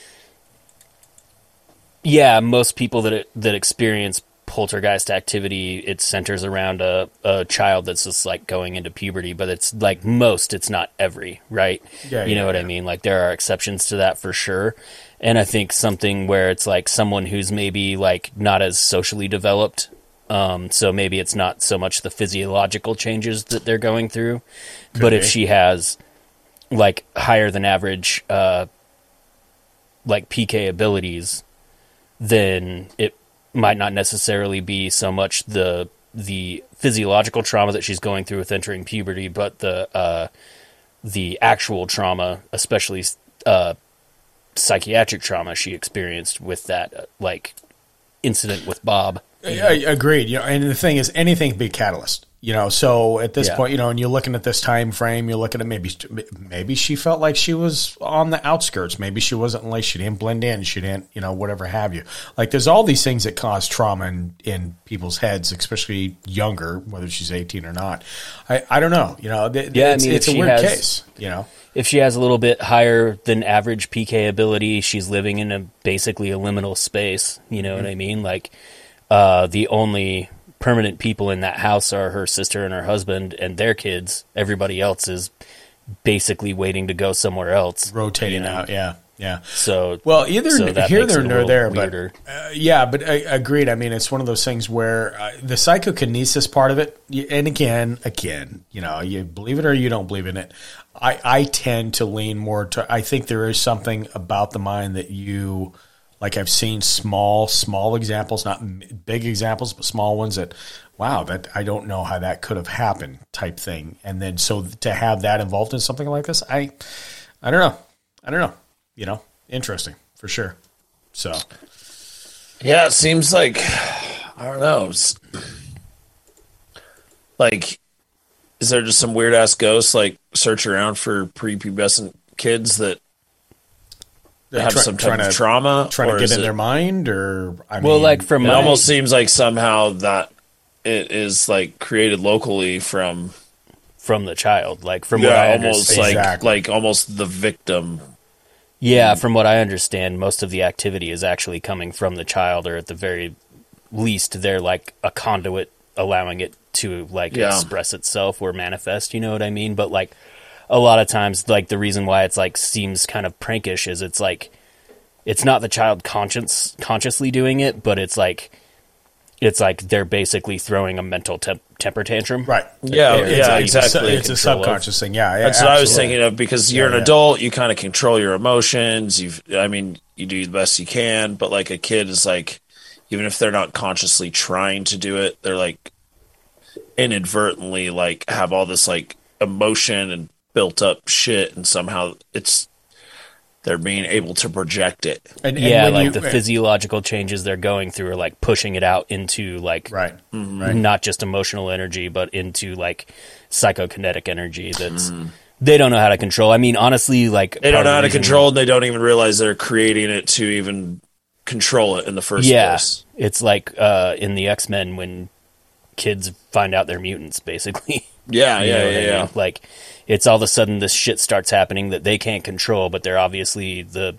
yeah, most people that that experience poltergeist activity, it centers around a, a child that's just like going into puberty, but it's like most, it's not every, right? Yeah, you know yeah, what I mean? Like there are exceptions to that for sure. And I think something where it's like someone who's maybe like not as socially developed. Um, so maybe it's not so much the physiological changes that they're going through, but if she has like higher than average uh, like PK abilities, then it might not necessarily be so much the the physiological trauma that she's going through with entering puberty, but the uh, the actual trauma, especially uh, psychiatric trauma she experienced with that uh, like incident with Bob. Yeah, agreed. You know, and the thing is, anything can be a catalyst. You know, so at this Yeah. point, you know, and you're looking at this time frame, you're looking at maybe maybe she felt like she was on the outskirts. Maybe she wasn't like she didn't blend in. She didn't, you know, whatever have you. Like there's all these things that cause trauma in, in people's heads, especially younger, whether she's 18 or not. I, I don't know. You know, th- Yeah, I it's, mean, it's a weird has- case. You know, if she has a little bit higher than average PK ability, she's living in a basically a liminal space. You know what I mean? Like uh, the only permanent people in that house are her sister and her husband and their kids. Everybody else is basically waiting to go somewhere else. rotating you know? out. Yeah, yeah. So Well, either so here, there, nor there, weirder. but uh, yeah, but I agreed. I mean, it's one of those things where uh, the psychokinesis part of it, and again, again, you know, you believe it or you don't believe in it. I, I tend to lean more to. I think there is something about the mind that you, like, I've seen small, small examples, not big examples, but small ones that, wow, that I don't know how that could have happened, type thing. And then so to have that involved in something like this, I, I don't know, I don't know, you know, interesting for sure. So Yeah, it seems like I don't know. Like, is there just some weird ass ghosts like search around for prepubescent kids that have Try- some type trying of to- trauma? trying to get in it- their mind, or I well, mean, like from It my almost seems like somehow that it is like created locally from from the child, like from what I almost understand. like Exactly. like almost the victim. Yeah, from what I understand, most of the activity is actually coming from the child, or at the very least, they're like a conduit allowing it to like Yeah. express itself or manifest. You know what I mean? But like a lot of times, like the reason why it's like seems kind of prankish is it's like it's not the child conscious consciously doing it, but it's like it's like they're basically throwing a mental temp- temper tantrum. right? Yeah, It's yeah, a- it's a- exactly. It's a, Control of. subconscious thing. Yeah, yeah That's what I was thinking of because you're Yeah, an yeah. adult, you kind of control your emotions. You've, I mean, you do the best you can, but like a kid is like, even if they're not consciously trying to do it, they're like inadvertently like have all this like emotion and built up shit, and somehow it's they're being able to project it. And, and Yeah, like you- the eh, physiological changes they're going through are like pushing it out into like Right, mm-hmm. right. not just emotional energy, but into like psychokinetic energy that's mm-hmm. they don't know how to control. I mean, honestly, like They don't know how to control and They don't even realize they're creating it to even control it in the first Yeah, place. it's like uh, in the X Men when kids find out they're mutants, basically. Yeah, You yeah, yeah, yeah. Like it's all of a sudden this shit starts happening that they can't control, but they're obviously the,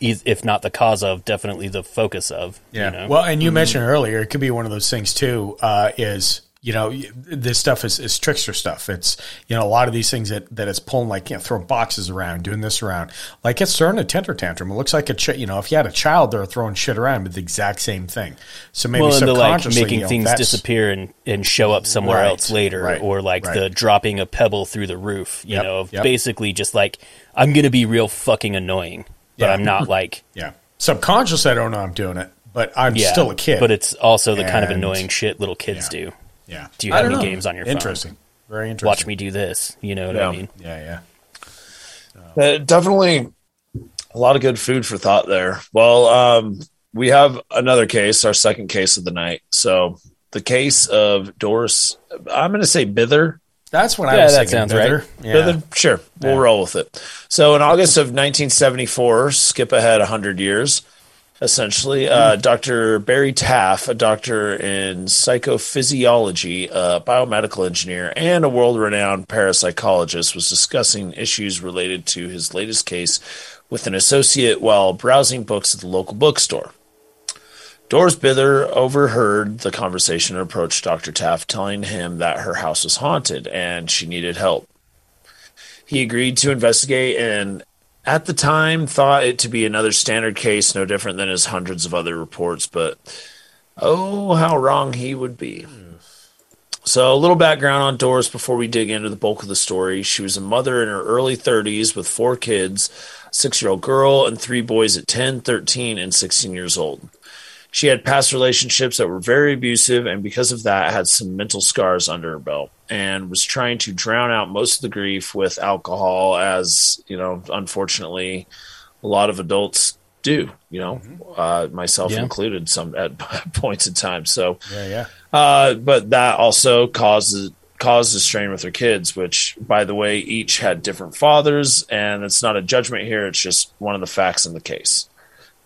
e- if not the cause of, definitely the focus of. Yeah. You know? Well, and you mentioned earlier, it could be one of those things too. Uh, is you know this stuff is, is trickster stuff. It's you know a lot of these things that that it's pulling like you know throwing boxes around, doing this around. Like it's throwing a temper tantrum. It looks like a ch- you know if you had a child, they're throwing shit around with the exact same thing. So maybe well, and the like subconsciously making you know, things disappear and, and show up somewhere Right, else later, right, or like right. the dropping a pebble through the roof. You Yep, know, yep. basically just like I'm gonna be real fucking annoying, but Yeah. I'm not like Yeah. Subconsciously, I don't know I'm doing it, but I'm yeah, still a kid. But it's also the kind of annoying shit little kids Yeah. do. Yeah. Do you have any know. games on your phone? Interesting. Very interesting. Watch me do this. You know what Yeah. I mean? Yeah, yeah. Uh, definitely a lot of good food for thought there. Well, um, we have another case, our second case of the night. So the case of Doris, I'm going to say Bither. That's what I Yeah, was that thinking. sounds Bither. right. Yeah. Bither, sure, we'll roll with it. So in August of 1974, skip ahead 100 years, essentially, uh, Dr. Barry Taff, a doctor in psychophysiology, a biomedical engineer, and a world renowned parapsychologist, was discussing issues related to his latest case with an associate while browsing books at the local bookstore. Doris Bither overheard the conversation and approached Dr. Taff, telling him that her house was haunted and she needed help. He agreed to investigate and at the time thought it to be another standard case, no different than his hundreds of other reports, but oh, how wrong he would be. So, a little background on Doris before we dig into the bulk of the story. She was a mother in her early 30s with four kids, six year old girl, and three boys at 10, 13, and 16 years old. She had past relationships that were very abusive, and because of that, had some mental scars under her belt, and was trying to drown out most of the grief with alcohol, as you know, unfortunately, a lot of adults do. You know, uh, myself Yeah. included, some at points in time. So, Yeah, yeah. uh, but that also caused caused a strain with her kids, which, by the way, each had different fathers, and it's not a judgment here. It's just one of the facts in the case.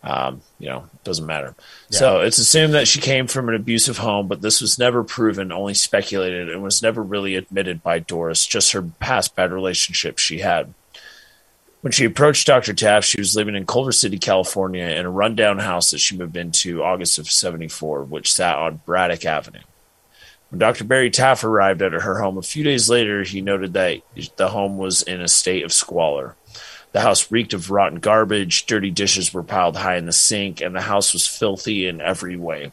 Um, you know, doesn't matter. So it's assumed that she came from an abusive home, but this was never proven, only speculated, and was never really admitted by Doris. Just her past bad relationships she had. When she approached Dr. Taff, she was living in Culver City, California, in a rundown house that she moved into August of 74, which sat on Braddock Avenue. When Dr. Barry Taff arrived at her home a few days later, he noted that the home was in a state of squalor. The house reeked of rotten garbage, dirty dishes were piled high in the sink, and the house was filthy in every way.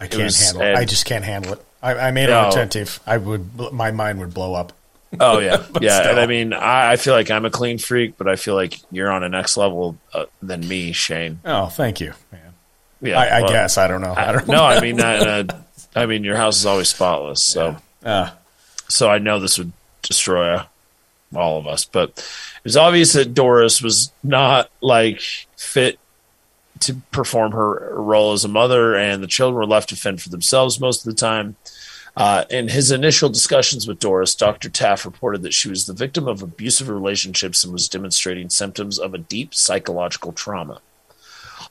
I can't was- handle it. I just can't handle it. I, I made No. it attentive. I would, my mind would blow up. Oh yeah, yeah. still. And I mean, I, I feel like I'm a clean freak, but I feel like you're on a next level uh, than me, Shane. Oh, thank you, man. Yeah, I, I well, guess. I don't know. I, I, don't no, I mean, a, I mean, your house is always spotless, so Uh, so I know this would destroy uh, all of us. But it was obvious that Doris was not like fit to perform her role as a mother, and the children were left to fend for themselves most of the time. Uh, in his initial discussions with Doris, Dr. Taff reported that she was the victim of abusive relationships and was demonstrating symptoms of a deep psychological trauma.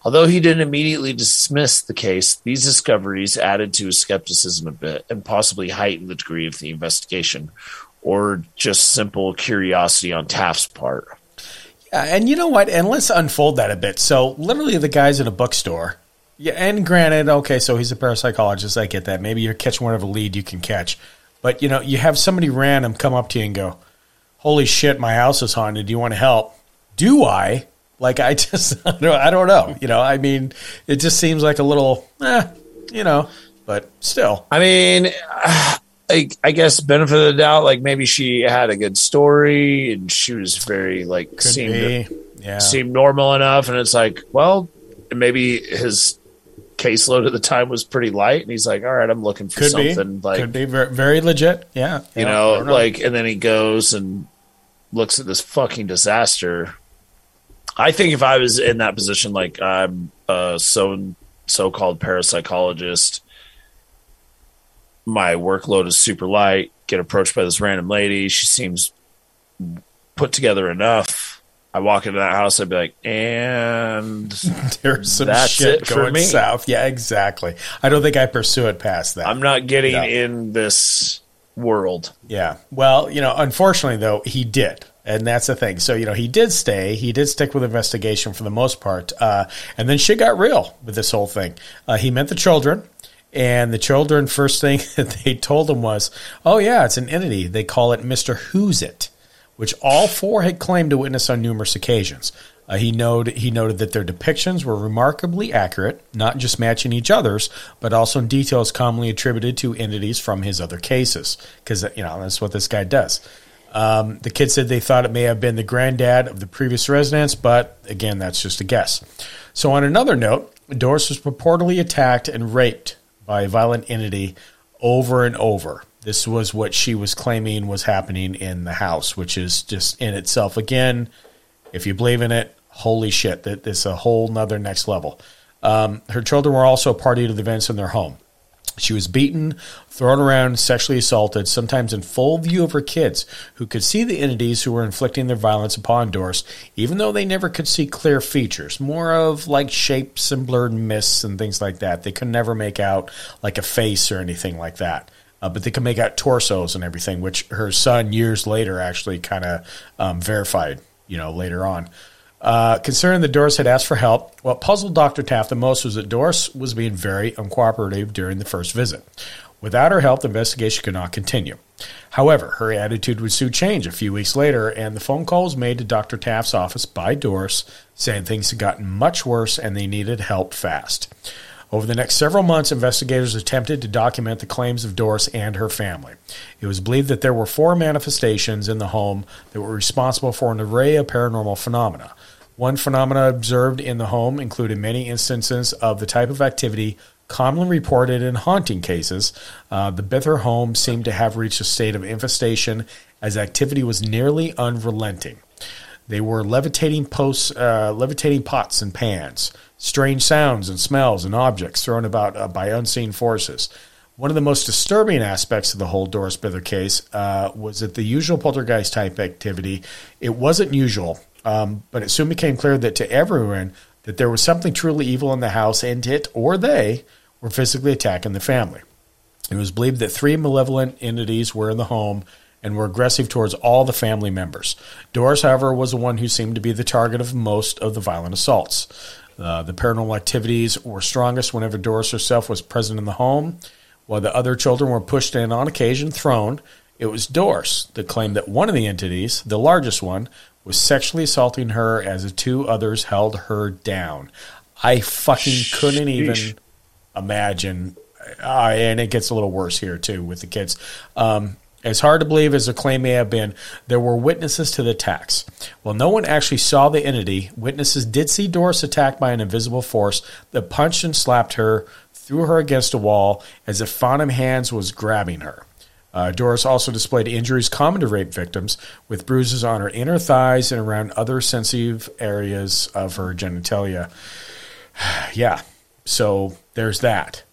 Although he didn't immediately dismiss the case, these discoveries added to his skepticism a bit and possibly heightened the degree of the investigation, or just simple curiosity on Taff's part. Yeah, and you know what? And let's unfold that a bit. So, literally, the guy's in a bookstore. Yeah, and granted, okay, so he's a parapsychologist. I get that. Maybe you're catching whatever lead you can catch. But, you know, you have somebody random come up to you and go, Holy shit, my house is haunted. Do you want to help? Do I? Like, I just, I don't, I don't know. You know, I mean, it just seems like a little, eh, you know, but still. I mean, I, I guess benefit of the doubt, like maybe she had a good story and she was very like Could seemed be. Yeah. seemed normal enough, and it's like, well, maybe his caseload at the time was pretty light, and he's like, all right, I'm looking for Could be. something like Could be very, very legit. Yeah. you Yeah, know, like, and then he goes and looks at this fucking disaster. I think if I was in that position, like I'm a so so called parapsychologist, my workload is super light. Get approached by this random lady. She seems put together enough. I walk into that house. I'd be like, and There's some shit it going me. south. Yeah, exactly. I don't think I pursue it past that. I'm not getting No. in this world. yeah. Well, you know, unfortunately though, he did. And that's the thing. So, you know, he did stay. He did stick with investigation for the most part. Uh, and then shit got real with this whole thing. Uh, he met the children. And the children, first thing that they told him was, oh, yeah, it's an entity. They call it Mr. Who's It, which all four had claimed to witness on numerous occasions. Uh, he, noted, he noted that their depictions were remarkably accurate, not just matching each other's, but also in details commonly attributed to entities from his other cases. Because, you know, that's what this guy does. Um, the kids said they thought it may have been the granddad of the previous residents, but again, that's just a guess. So, on another note, Doris was purportedly attacked and raped by a violent entity over and over. This was what she was claiming was happening in the house, which is just in itself, again, if you believe in it, holy shit, that is a whole nother next level. Um, her children were also a party to the events in their home. She was beaten, thrown around, sexually assaulted, sometimes in full view of her kids, who could see the entities who were inflicting their violence upon Doris, even though they never could see clear features, more of like shapes and blurred mists and things like that. They could never make out like a face or anything like that. Uh, but they could make out torsos and everything, which her son years later actually kind of um, verified, you know, later on. Uh, concerning that Doris had asked for help, what puzzled Dr. Taff the most was that Doris was being very uncooperative during the first visit. Without her help, the investigation could not continue. However, her attitude would soon change a few weeks later, and the phone call was made to Dr. Taff's office by Doris saying things had gotten much worse and they needed help fast. Over the next several months, investigators attempted to document the claims of Doris and her family. It was believed that there were four manifestations in the home that were responsible for an array of paranormal phenomena. One phenomena observed in the home included many instances of the type of activity commonly reported in haunting cases. Uh, the Bither home seemed to have reached a state of infestation as activity was nearly unrelenting. They were levitating posts, uh, levitating pots and pans, strange sounds and smells and objects thrown about uh, by unseen forces. One of the most disturbing aspects of the whole Doris Bither case uh, was that the usual poltergeist type activity, it wasn't usual, um, but it soon became clear that to everyone that there was something truly evil in the house, and it or they were physically attacking the family. It was believed that three malevolent entities were in the home and were aggressive towards all the family members. Doris, however, was the one who seemed to be the target of most of the violent assaults. Uh, the paranormal activities were strongest whenever Doris herself was present in the home, while the other children were pushed and on occasion thrown. It was Doris that claimed that one of the entities, the largest one, was sexually assaulting her as the two others held her down. I fucking couldn't even imagine. Uh, and it gets a little worse here too with the kids. Um, as hard to believe as the claim may have been, there were witnesses to the attacks. While no one actually saw the entity, witnesses did see Doris attacked by an invisible force that punched and slapped her, threw her against a wall as if Phantom Hands was grabbing her. Uh, Doris also displayed injuries common to rape victims, with bruises on her inner thighs and around other sensitive areas of her genitalia. yeah, so there's that,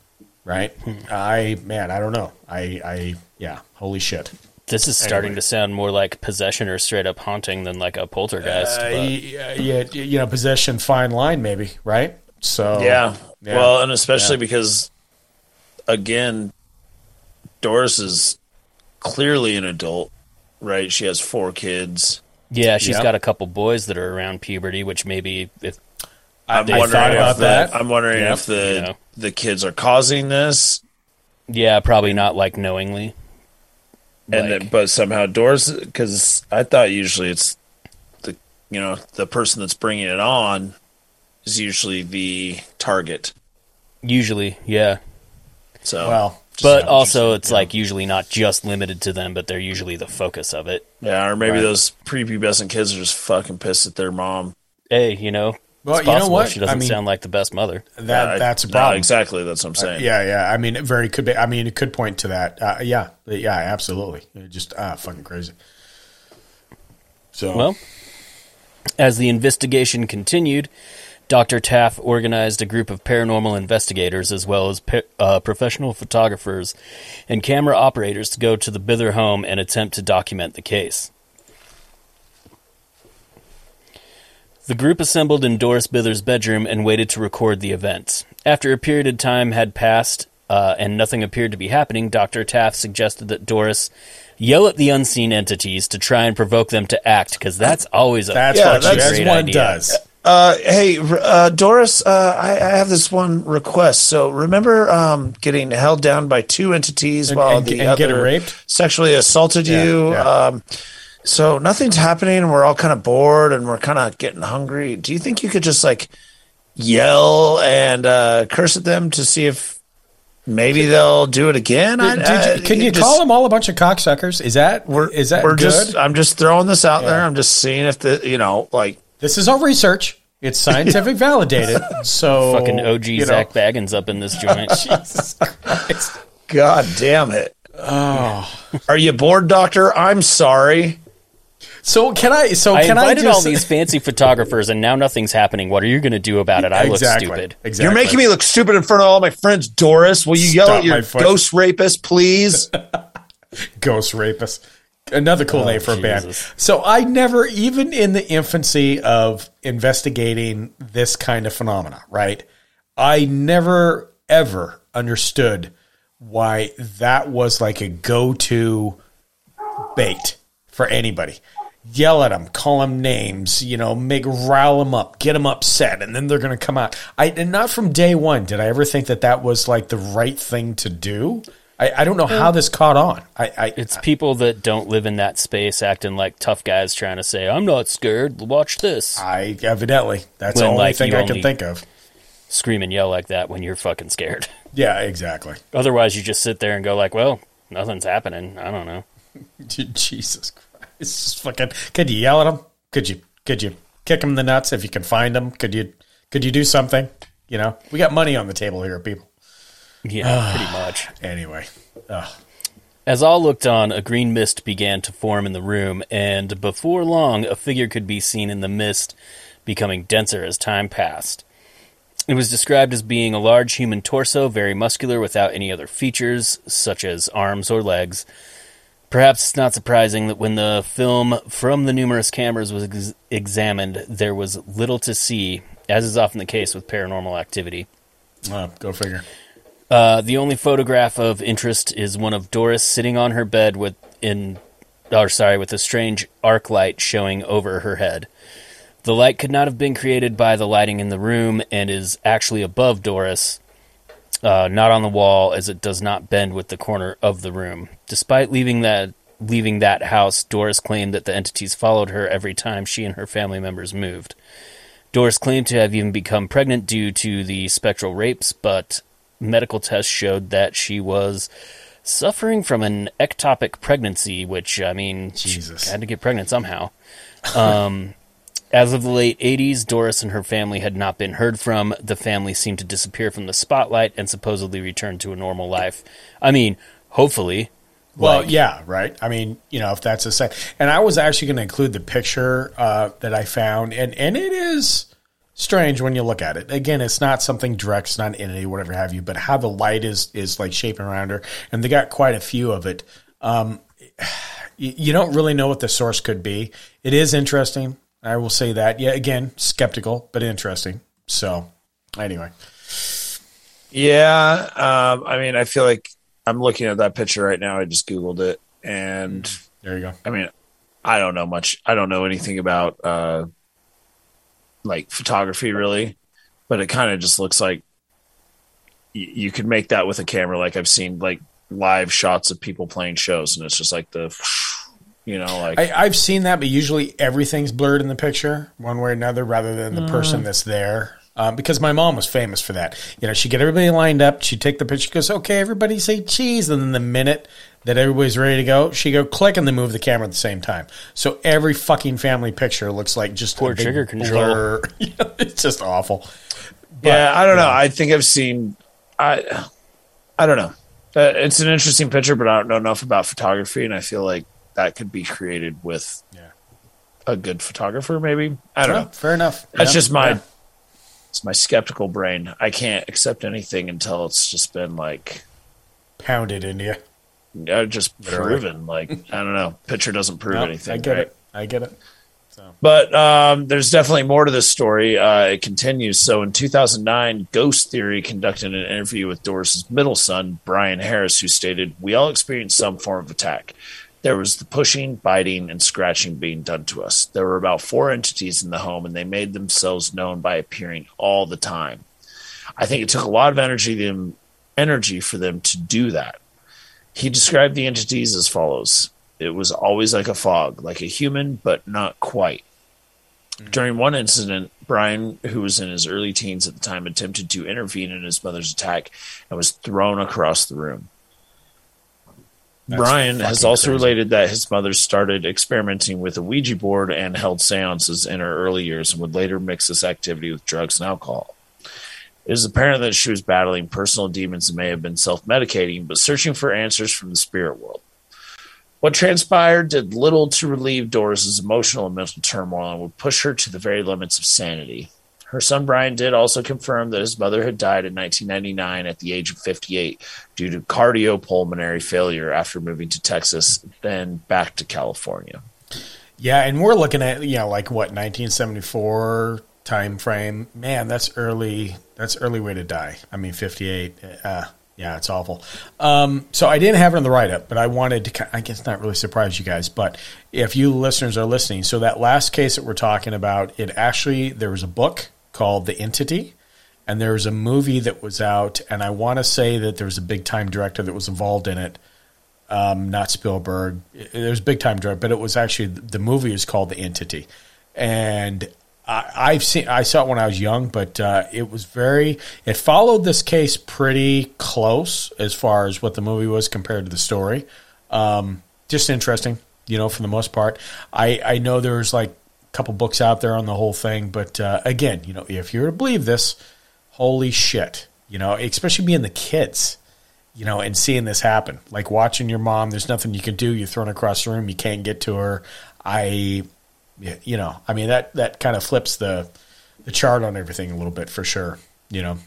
right? I man, I don't know. I I yeah, holy shit. This is starting Anyway. to sound more like possession or straight up haunting than like a poltergeist. Uh, but- y- yeah, you know, possession, fine line, maybe, right? So yeah. yeah. Well, and especially Yeah. because, again, Doris is clearly an adult, right? She has four kids. yeah, she's Yeah. got a couple boys that are around puberty, which maybe if I'm I wondering thought if about the- that. I'm wondering Yeah. if the You know. the kids are causing this, yeah, probably not like knowingly. and Like- then, but somehow doors because I thought usually it's the you know the person that's bringing it on is usually the target. Usually, yeah. So well, But also, it's like usually not just limited to them, but they're usually the focus of it. yeah, or maybe Right. those prepubescent kids are just fucking pissed at their mom. Hey, you know, Well, it's you know what? She doesn't I mean- sound like the best mother. that Yeah, that's a no, problem. exactly, that's what I'm saying. Yeah, yeah. I mean, it very could be. I mean, it could point to that. Uh, yeah, yeah, absolutely. It just ah, fucking crazy. So Well, as the investigation continued, Dr. Taff organized a group of paranormal investigators as well as pa- uh, professional photographers and camera operators to go to the Bither home and attempt to document the case. The group assembled in Doris Bither's bedroom and waited to record the events. After a period of time had passed uh, and nothing appeared to be happening, Dr. Taff suggested that Doris yell at the unseen entities to try and provoke them to act, because that's always a that's Yeah, what that's that's great one idea. does. Uh, hey, uh, Doris, uh, I, I have this one request. So remember um, getting held down by two entities And- while and- the and other getting raped? sexually assaulted you. yeah. Um, so nothing's happening, and we're all kind of bored, and we're kind of getting hungry. Do you think you could just like yell and uh, curse at them to see if maybe they'll do it again? I- Did I- you, can you just- call them all a bunch of cocksuckers? Is that We're, is that we're good? just. I'm just throwing this out there. I'm just seeing if the you know like this is our research. It's scientific validated. So fucking OG you know, Zak Bagans up in this joint. Jesus Christ. God damn it. Oh. Are you bored, Doctor? I'm sorry. So can I? So I can I invited just all these fancy photographers, and now nothing's happening. What are you going to do about it? I exactly, look stupid. Exactly. You're making me look stupid in front of all my friends, Doris. Will you yell at your ghost rapist, please? ghost rapist. Another cool name oh, for a band. So I never, even in the infancy of investigating this kind of phenomena, right? I never ever understood why that was like a go-to bait for anybody. Yell at them, call them names, you know, make rile them up, get them upset, and then they're going to come out. I and not from day one did I ever think that that was like the right thing to do. I, I don't know how mm. this caught on. I, I It's people that don't live in that space acting like tough guys trying to say, I'm not scared. Watch this. I evidently that's When, the only like, thing I can only- think of. scream and yell like that when you're fucking scared. Yeah, exactly. Otherwise, you just sit there and go like, "Well, nothing's happening." I don't know. Jesus Christ! It's just fucking. Could you yell at them? Could you? Could you kick them in the nuts if you can find them? Could you? Could you do something? You know, we got money on the table here, people. Yeah, ah, pretty much. Anyway, ugh. As all looked on, a green mist began to form in the room, and before long, a figure could be seen in the mist, becoming denser as time passed. It was described as being a large human torso, very muscular, without any other features, such as arms or legs. Perhaps it's not surprising that when the film from the numerous cameras was ex- examined, there was little to see, as is often the case with paranormal activity. Uh, go figure. Uh, the only photograph of interest is one of Doris sitting on her bed with in, or sorry, with a strange arc light showing over her head. The light could not have been created by the lighting in the room and is actually above Doris, uh, not on the wall, as it does not bend with the corner of the room. Despite leaving that leaving that house, Doris claimed that the entities followed her every time she and her family members moved. Doris claimed to have even become pregnant due to the spectral rapes, but medical tests showed that she was suffering from an ectopic pregnancy, which I mean, Jesus. she had to get pregnant somehow. Um, as of the late 80s, Doris and her family had not been heard from. The family seemed to disappear from the spotlight and supposedly return to a normal life. I mean, hopefully. Well, Like- yeah, right. I mean, you know, if that's a set, and I was actually going to include the picture uh, that I found, and and it is strange when you look at it. Again, it's not something direct, it's not an entity, whatever have you, but how the light is is like shaping around her, and they got quite a few of it. Um, you don't really know what the source could be. It is interesting. I will say that. Yeah, again, skeptical, but interesting. So, anyway, Yeah, um, I mean, I feel like I'm looking at that picture right now. I just googled it, and there you go. I mean, I don't know much. I don't know anything about uh, like photography really, but it kind of just looks like y- you could make that with a camera. Like I've seen like live shots of people playing shows, and it's just like the, you know, like I, I've seen that, but usually everything's blurred in the picture, one way or another, rather than the person that's there. Um, because my mom was famous for that. You know, she'd get everybody lined up. She'd take the picture. She goes, "Okay, everybody say cheese," and then the minute that everybody's ready to go, she go click and then move the camera at the same time. So every fucking family picture looks like just Poor a trigger control. blur. You know, it's just awful. yeah, I don't know. I think I've seen. I I don't know. Uh, It's an interesting picture, but I don't know enough about photography, and I feel like that could be created with Yeah. a good photographer. Maybe I don't Well, know. fair enough. That's Yeah, just my yeah. it's my skeptical brain. I can't accept anything until it's just been like pounded into you. uh, just proven. Like I don't know, picture doesn't prove No, anything. I get right? it. I get it. But um, there's definitely more to this story. Uh, it continues. So in 2009, Ghost Theory conducted an interview with Doris's middle son, Brian Harris, who stated, "We all experienced some form of attack. There was the pushing, biting, and scratching being done to us. There were about four entities in the home, and they made themselves known by appearing all the time. I think it took a lot of energy them energy for them to do that. He described the entities as follows. It was always like a fog, like a human, but not quite. Mm. During one incident, Brian, who was in his early teens at the time, attempted to intervene in his mother's attack and was thrown across the room. That's Brian has also crazy. related that his mother started experimenting with a Ouija board and held seances in her early years and would later mix this activity with drugs and alcohol. It is apparent that she was battling personal demons and may have been self medicating, but searching for answers from the spirit world. What transpired did little to relieve Doris's emotional and mental turmoil and would push her to the very limits of sanity. Her son Brian did also confirm that his mother had died in 1999 at the age of 58 due to cardiopulmonary failure after moving to Texas, then back to California. Yeah, and we're looking at you know like what 1974 time frame. Man, that's early. That's early way to die. I mean, 58. Uh, yeah, it's awful. Um, so I didn't have it on the write up, but I wanted to. I guess not really surprise you guys, but if you listeners are listening, so that last case that we're talking about, it actually there was a book called The Entity. And there was a movie that was out, and I want to say that there was a big time director that was involved in it um, not Spielberg. There's big time director, but it was actually the movie is called The Entity, and I, I've seen I saw it when I was young, but uh, it was very it followed this case pretty close as far as what the movie was compared to the story. Um, just interesting, you know, for the most part. I I know there's like couple books out there on the whole thing, but uh, again, you know, if you're to believe this, holy shit, you know, especially being the kids you know, and seeing this happen, like watching your mom, there's nothing you can do. You're thrown across the room, you can't get to her. I, you know, I mean that that kind of flips the the chart on everything a little bit for sure. You know,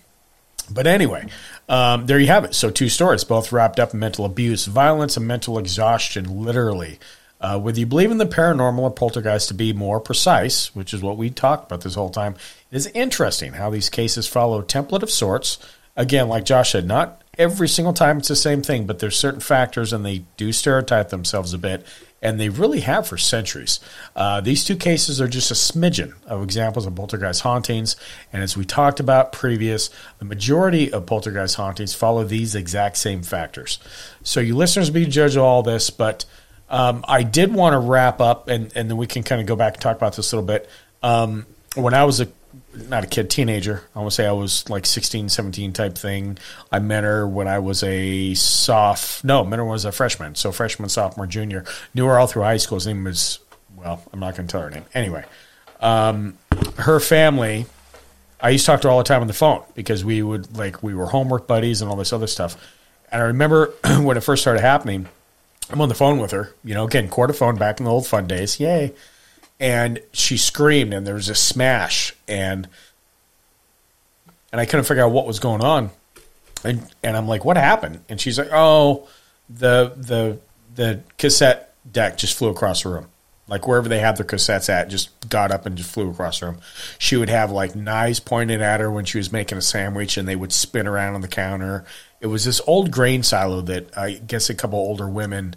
but anyway, um, there you have it. So two stories, both wrapped up in mental abuse, violence, and mental exhaustion, literally. Uh, whether you believe in the paranormal or poltergeist to be more precise, which is what we talked about this whole time, it is interesting how these cases follow a template of sorts. Again, like Josh said, not every single time it's the same thing, but there's certain factors and they do stereotype themselves a bit, and they really have for centuries. Uh, these two cases are just a smidgen of examples of poltergeist hauntings, and as we talked about previous, the majority of poltergeist hauntings follow these exact same factors. So you listeners be judge of all this, but um, I did want to wrap up, and, and then we can kind of go back and talk about this a little bit. Um, when I was a not a kid, teenager. I want to say I was like 16, 17 type thing. I met her when I was a soft, no, met her when I was a freshman. So freshman, sophomore, junior. Knew her all through high school. His name was, well, I'm not going to tell her name. Anyway, um, her family, I used to talk to her all the time on the phone because we would, like, we were homework buddies and all this other stuff. And I remember when it first started happening, I'm on the phone with her, you know, again, quarter phone back in the old fun days. Yay and she screamed and there was a smash and and I couldn't figure out what was going on. And and I'm like, what happened? And she's like, oh, the the the cassette deck just flew across the room. Like wherever they had their cassettes at, just got up and just flew across the room. She would have like knives pointed at her when she was making a sandwich, and they would spin around on the counter. It was this old grain silo that I guess a couple older women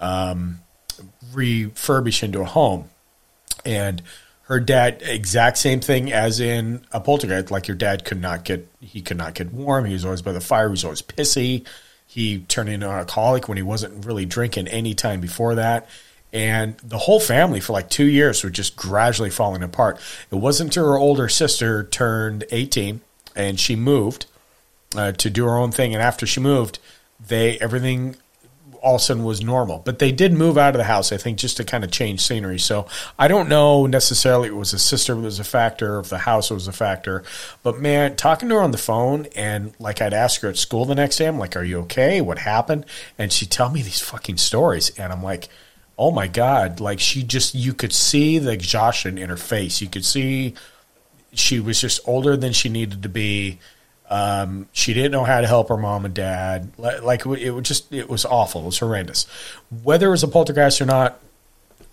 um, refurbish into a home. And her dad exact same thing as in a poltergeist. Like your dad could not get he could not get warm. He was always by the fire. He was always pissy. He turned into an alcoholic when he wasn't really drinking any time before that. And the whole family for like two years were just gradually falling apart. It wasn't until her older sister turned 18 and she moved uh, to do her own thing and after she moved they everything all of a sudden was normal. But they did move out of the house, I think, just to kind of change scenery. So I don't know necessarily it was a sister was a factor, if the house was a factor. But man, talking to her on the phone and like I'd ask her at school the next day, I'm like, Are you okay? What happened? And she'd tell me these fucking stories. And I'm like, Oh my God. Like she just you could see the exhaustion in her face. You could see she was just older than she needed to be um, she didn't know how to help her mom and dad. Like it was just, it was awful. It was horrendous. Whether it was a poltergeist or not,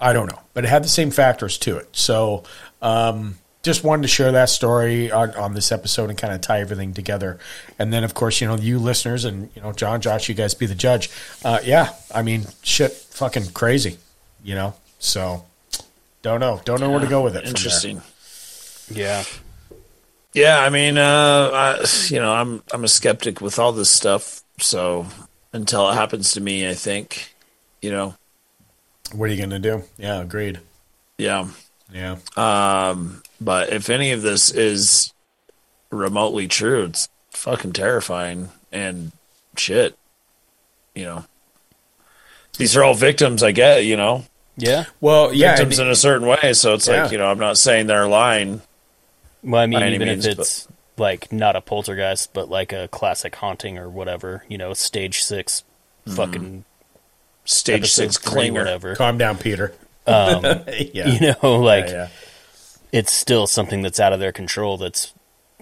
I don't know, but it had the same factors to it. So, um, just wanted to share that story on, on this episode and kind of tie everything together. And then, of course, you know, you listeners and, you know, John, Josh, you guys be the judge. Uh, yeah, I mean, shit, fucking crazy, you know? So, don't know. Don't know yeah, where to go with it. Interesting. Yeah. Yeah, I mean, uh, I, you know, I'm I'm a skeptic with all this stuff. So until it happens to me, I think, you know, what are you gonna do? Yeah, agreed. Yeah, yeah. Um, but if any of this is remotely true, it's fucking terrifying and shit. You know, these are all victims. I get. You know. Yeah. Well, yeah, victims in a certain way. So it's yeah. like you know, I'm not saying they're lying well, I mean, even means, if it's but... like not a poltergeist, but like a classic haunting or whatever, you know, stage six, mm. fucking stage six clean whatever. Calm down, Peter. Um, yeah. You know, like yeah, yeah. it's still something that's out of their control. That's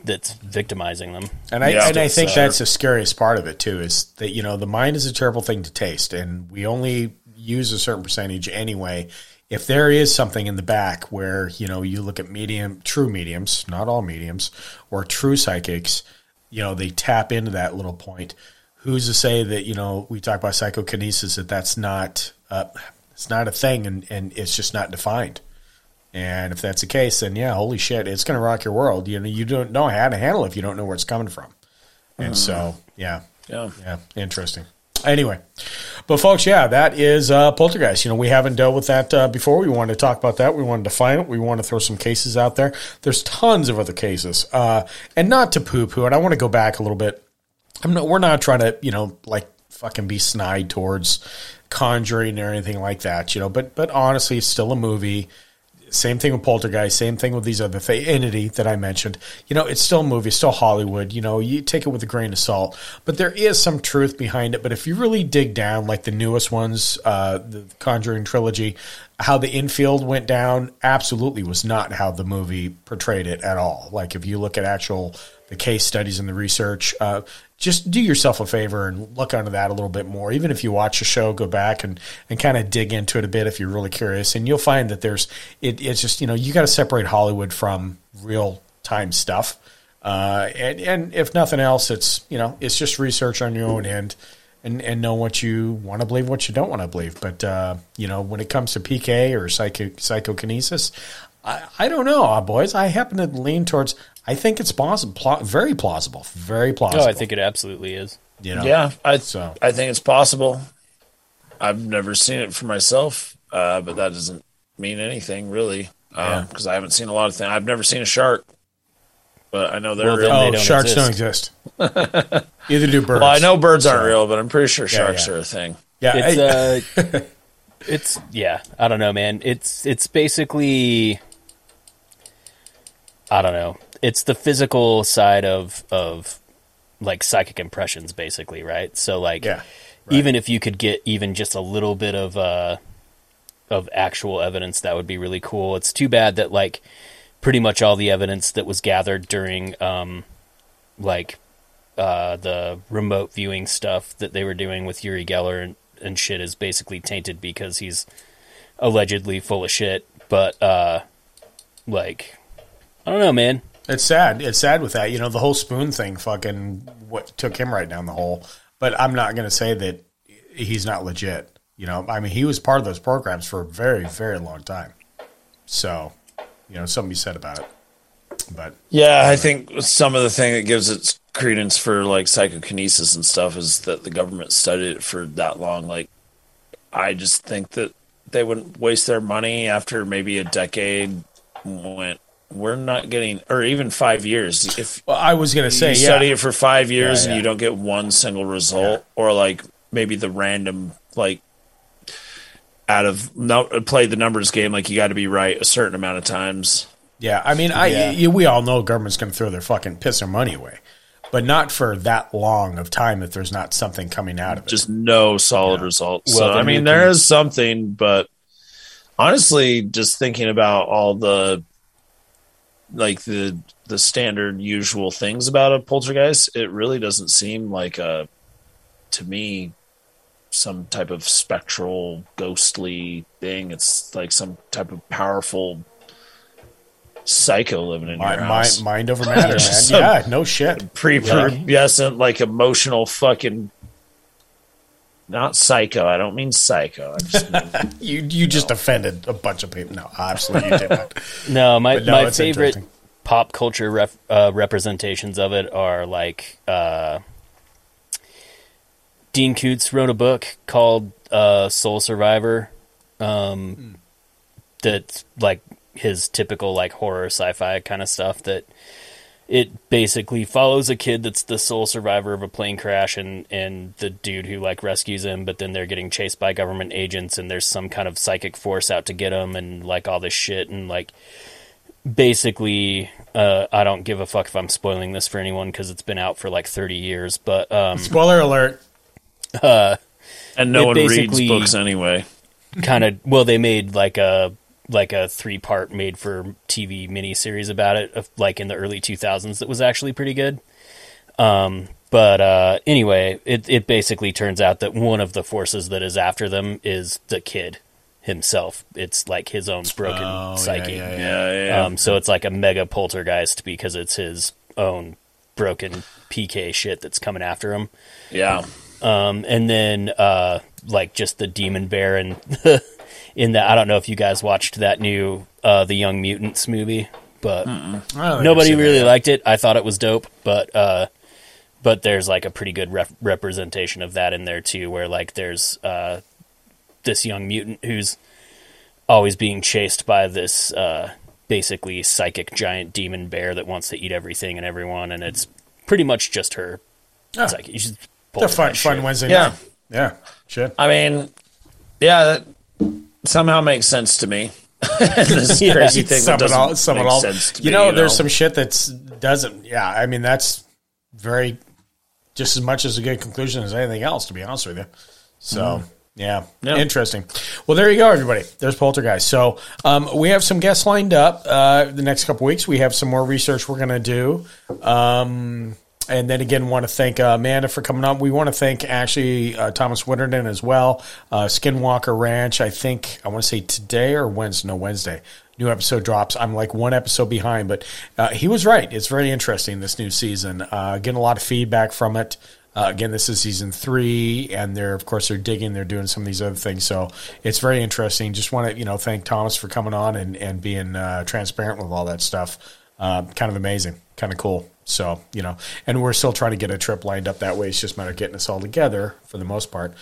that's victimizing them. And I yeah. and I think so. that's the scariest part of it too. Is that you know the mind is a terrible thing to taste, and we only use a certain percentage anyway if there is something in the back where you know you look at medium true mediums not all mediums or true psychics you know they tap into that little point. Who's to say that you know we talk about psychokinesis that that's not uh, it's not a thing and, and it's just not defined. And if that's the case then yeah holy shit it's going to rock your world. You know you don't know how to handle it if you don't know where it's coming from. And mm. so yeah. Yeah. Yeah interesting Anyway, But folks, yeah, that is uh, Poltergeist. You know, we haven't dealt with that uh, before. We wanted to talk about that. We wanted to find it. We want to throw some cases out there. There's tons of other cases, uh, and not to poo poo. And I want to go back a little bit. I'm not, we're not trying to, you know, like fucking be snide towards Conjuring or anything like that, you know. But but honestly, it's still a movie. Same thing with Poltergeist. Same thing with these other th- entity that I mentioned. You know, it's still a movie, still Hollywood. You know, you take it with a grain of salt, but there is some truth behind it. But if you really dig down, like the newest ones, uh, the Conjuring trilogy, how the Enfield went down, absolutely was not how the movie portrayed it at all. Like if you look at actual the case studies and the research, uh, just do yourself a favor and look onto that a little bit more. Even if you watch a show, go back and, and kind of dig into it a bit if you're really curious. And you'll find that there's, it, it's just, you know, you got to separate Hollywood from real time stuff. Uh, and, and if nothing else, it's, you know, it's just research on your own end and, and know what you want to believe, what you don't want to believe. But, uh, you know, when it comes to PK or psycho, psychokinesis, I, I don't know, uh, boys. I happen to lean towards, I think it's possible, pl- very plausible, very plausible. Oh, I think it absolutely is. You know? Yeah, I So- I think it's possible. I've never seen it for myself, uh, but that doesn't mean anything really, because I haven't seen a lot of things. I've never seen a shark, but I know they're Well, real. then Oh, they don't sharks don't exist. exist. Either do birds. well, I know birds aren't real, but I'm pretty sure sharks yeah. are a thing. Yeah, It's I- uh, it's yeah. I don't know, man. It's it's basically, I don't know. It's the physical side of of like psychic impressions, basically, right? So like, yeah. even if you could get even just a little bit of uh of actual evidence, that would be really cool. It's too bad that like pretty much all the evidence that was gathered during um like uh the remote viewing stuff that they were doing with Uri Geller and, and shit is basically tainted because he's allegedly full of shit. But uh like I don't know, man. It's sad. It's sad with that. You know, the whole spoon thing fucking what took him right down the hole. But I'm not going to say that he's not legit. You know, I mean, he was part of those programs for a very, very long time. So, you know, something be said about it. But Yeah, I think some of the thing that gives it credence for like psychokinesis and stuff is that the government studied it for that long. Like, I just think that they wouldn't waste their money after maybe a decade. Went, we're not getting, or even five years. If well, I was going to say, you yeah, study it for five years Yeah, and yeah. you don't get one single result, or like maybe the random like out of no, play the numbers game, like you got to be right a certain amount of times. yeah. I mean, I Yeah. you, we all know government's going to throw their fucking piss their money away, but not for that long of time if there's not something coming out of it. just no solid results. Well, so I mean, you there can- is something, but honestly, just thinking about all the like the the standard usual things about a poltergeist, it really doesn't seem like a to me some type of spectral ghostly thing. It's like some type of powerful psycho living in Mi- your mi- house. mind over matter, man. Yeah, no shit. Prepubescent, like emotional fucking. Not psycho. I don't mean psycho. I just mean You you just offended a bunch of people. No, absolutely you didn't. No, my no, my favorite pop culture ref, uh, representations of it are like uh, Dean Koontz wrote a book called uh, Sole Survivor. Um, That's like his typical like horror sci-fi kind of stuff. That it basically follows a kid that's the sole survivor of a plane crash and and the dude who like rescues him but then they're getting chased by government agents and there's some kind of psychic force out to get him and like all this shit and like basically uh, I don't give a fuck if I'm spoiling this for anyone because it's been out for like 30 years but um Spoiler alert. And no one reads books anyway. kind of well they made like a like a three part made for TV miniseries about it of, like in the early 2000s that was actually pretty good um but uh anyway it it basically turns out that one of the forces that is after them is the kid himself it's like his own broken Oh, psyche yeah, yeah, yeah. Yeah, yeah. um so it's like a mega poltergeist because it's his own broken PK shit that's coming after him yeah. Um, and then uh, like just the demon bear and in the I don't know if you guys watched that new uh, the Young Mutants movie, but I don't think I've nobody seen that really liked it. I thought it was dope, but uh, but there's like a pretty good rep- representation of that in there too, where like there's uh, this young mutant who's always being chased by this uh, basically psychic giant demon bear that wants to eat everything and everyone, and it's pretty much just her. It's like you should pull It's a fun, that fun shit. Wednesday Yeah. night. Yeah, shit. I mean, yeah, that somehow makes sense to me. this Yeah, crazy thing Sum that it all, doesn't it make all. sense to you me, know, there's some shit that's doesn't. Yeah, I mean that's very just as much as a good conclusion as anything else. To be honest with you, so. Yeah. Yeah. interesting. Well, there you go, everybody. There's Poltergeist. So um, we have some guests lined up uh, the next couple weeks. We have some more research we're going to do. Um, and then again, want to thank uh, Amanda for coming on. We want to thank actually uh, Thomas Winterton as well. Uh, Skinwalker Ranch. I think I want to say today or Wednesday. No, Wednesday. New episode drops. I'm like one episode behind, but uh, he was right. It's very interesting this new season. Uh, getting a lot of feedback from it. Uh, again, this is season three, and they're of course they're digging. They're doing some of these other things, so it's very interesting. Just want to you know thank Thomas for coming on and and being transparent with all that stuff. Kind of amazing, kind of cool. So you know, and we're still trying to get a trip lined up that way. It's just a matter of getting us all together for the most part.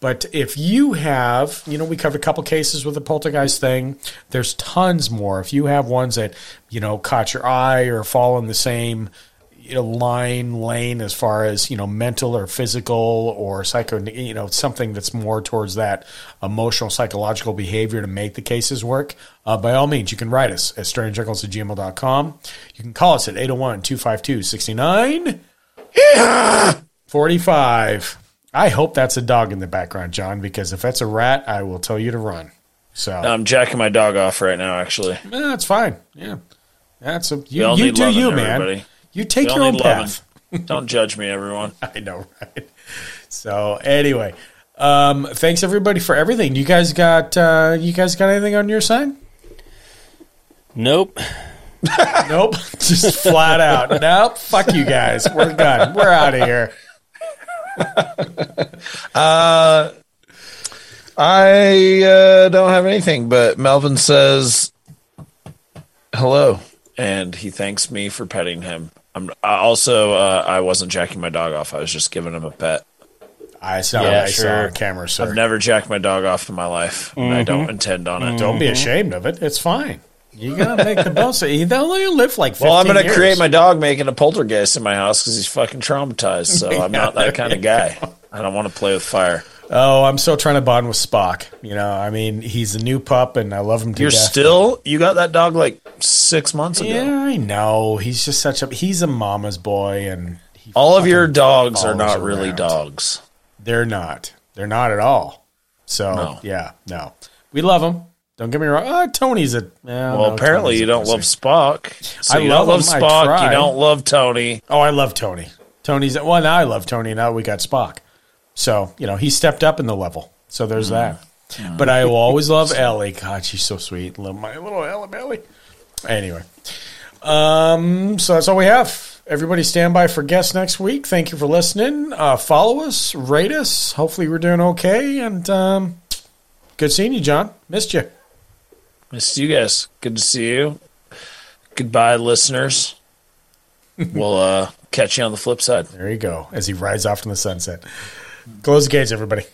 But if you have, you know, we covered a couple cases with the poltergeist thing. There's tons more. If you have ones that you know caught your eye or fall in the same you know, line lane as far as you know mental or physical or psycho you know something that's more towards that emotional psychological behavior to make the cases work uh, by all means you can write us at strangeuncles at gmail.com you can call us at 801-252-69 45 i hope that's a dog in the background john because if that's a rat i will tell you to run. So I'm jacking my dog off right now. Actually, Eh, that's fine. Yeah. That's a you, you do you man. everybody. You take We your own path Don't judge me, everyone. I know, right? So anyway, um, thanks everybody for everything. You guys got uh, you guys got anything on your side? Nope. Nope, just flat out. Nope. Fuck you guys. We're done. We're out of here. Uh, I uh, don't have anything, but Melvin says hello, and he thanks me for petting him. I'm I also uh, I wasn't jacking my dog off. I was just giving him a pet. I saw. Yeah, I saw sure. on camera, sir. I've never jacked my dog off in my life, and I don't mm-hmm. intend on it. Mm-hmm. Don't be mm-hmm. ashamed of it. It's fine. You gotta make the most. of it. They'll only live like. 15 Well, I'm going to years. create my dog making a poltergeist in my house because he's fucking traumatized. So I'm not that kind of guy. I don't want to play with fire. Oh, I'm still trying to bond with Spock. You know, I mean, he's a new pup, and I love him to You're death. still you got that dog like six months ago. Yeah, I know. He's just such a. He's a mama's boy, and All of your dogs are not around. really dogs. They're not. They're not at all. So No. yeah, no. We love them. Don't get me wrong. Uh, Tony's a. well, Well, apparently you don't love Spock. So I love love him. Spock. You don't love Tony. Oh, I love Tony. Tony's well now. I love Tony. Now we got Spock. So you know he stepped up in the level. So there's that. But I will always love Ellie. God, she's so sweet. Love my little Ellie Belly. Anyway, um, so that's all we have. Everybody stand by for guests next week. Thank you for listening. Uh, follow us, rate us. Hopefully we're doing okay. And um, good seeing you, John. Missed you. Missed you guys. Good to see you. Goodbye, listeners. we'll uh, catch you on the flip side. There you go. As he rides off in the sunset. Close the gates, everybody.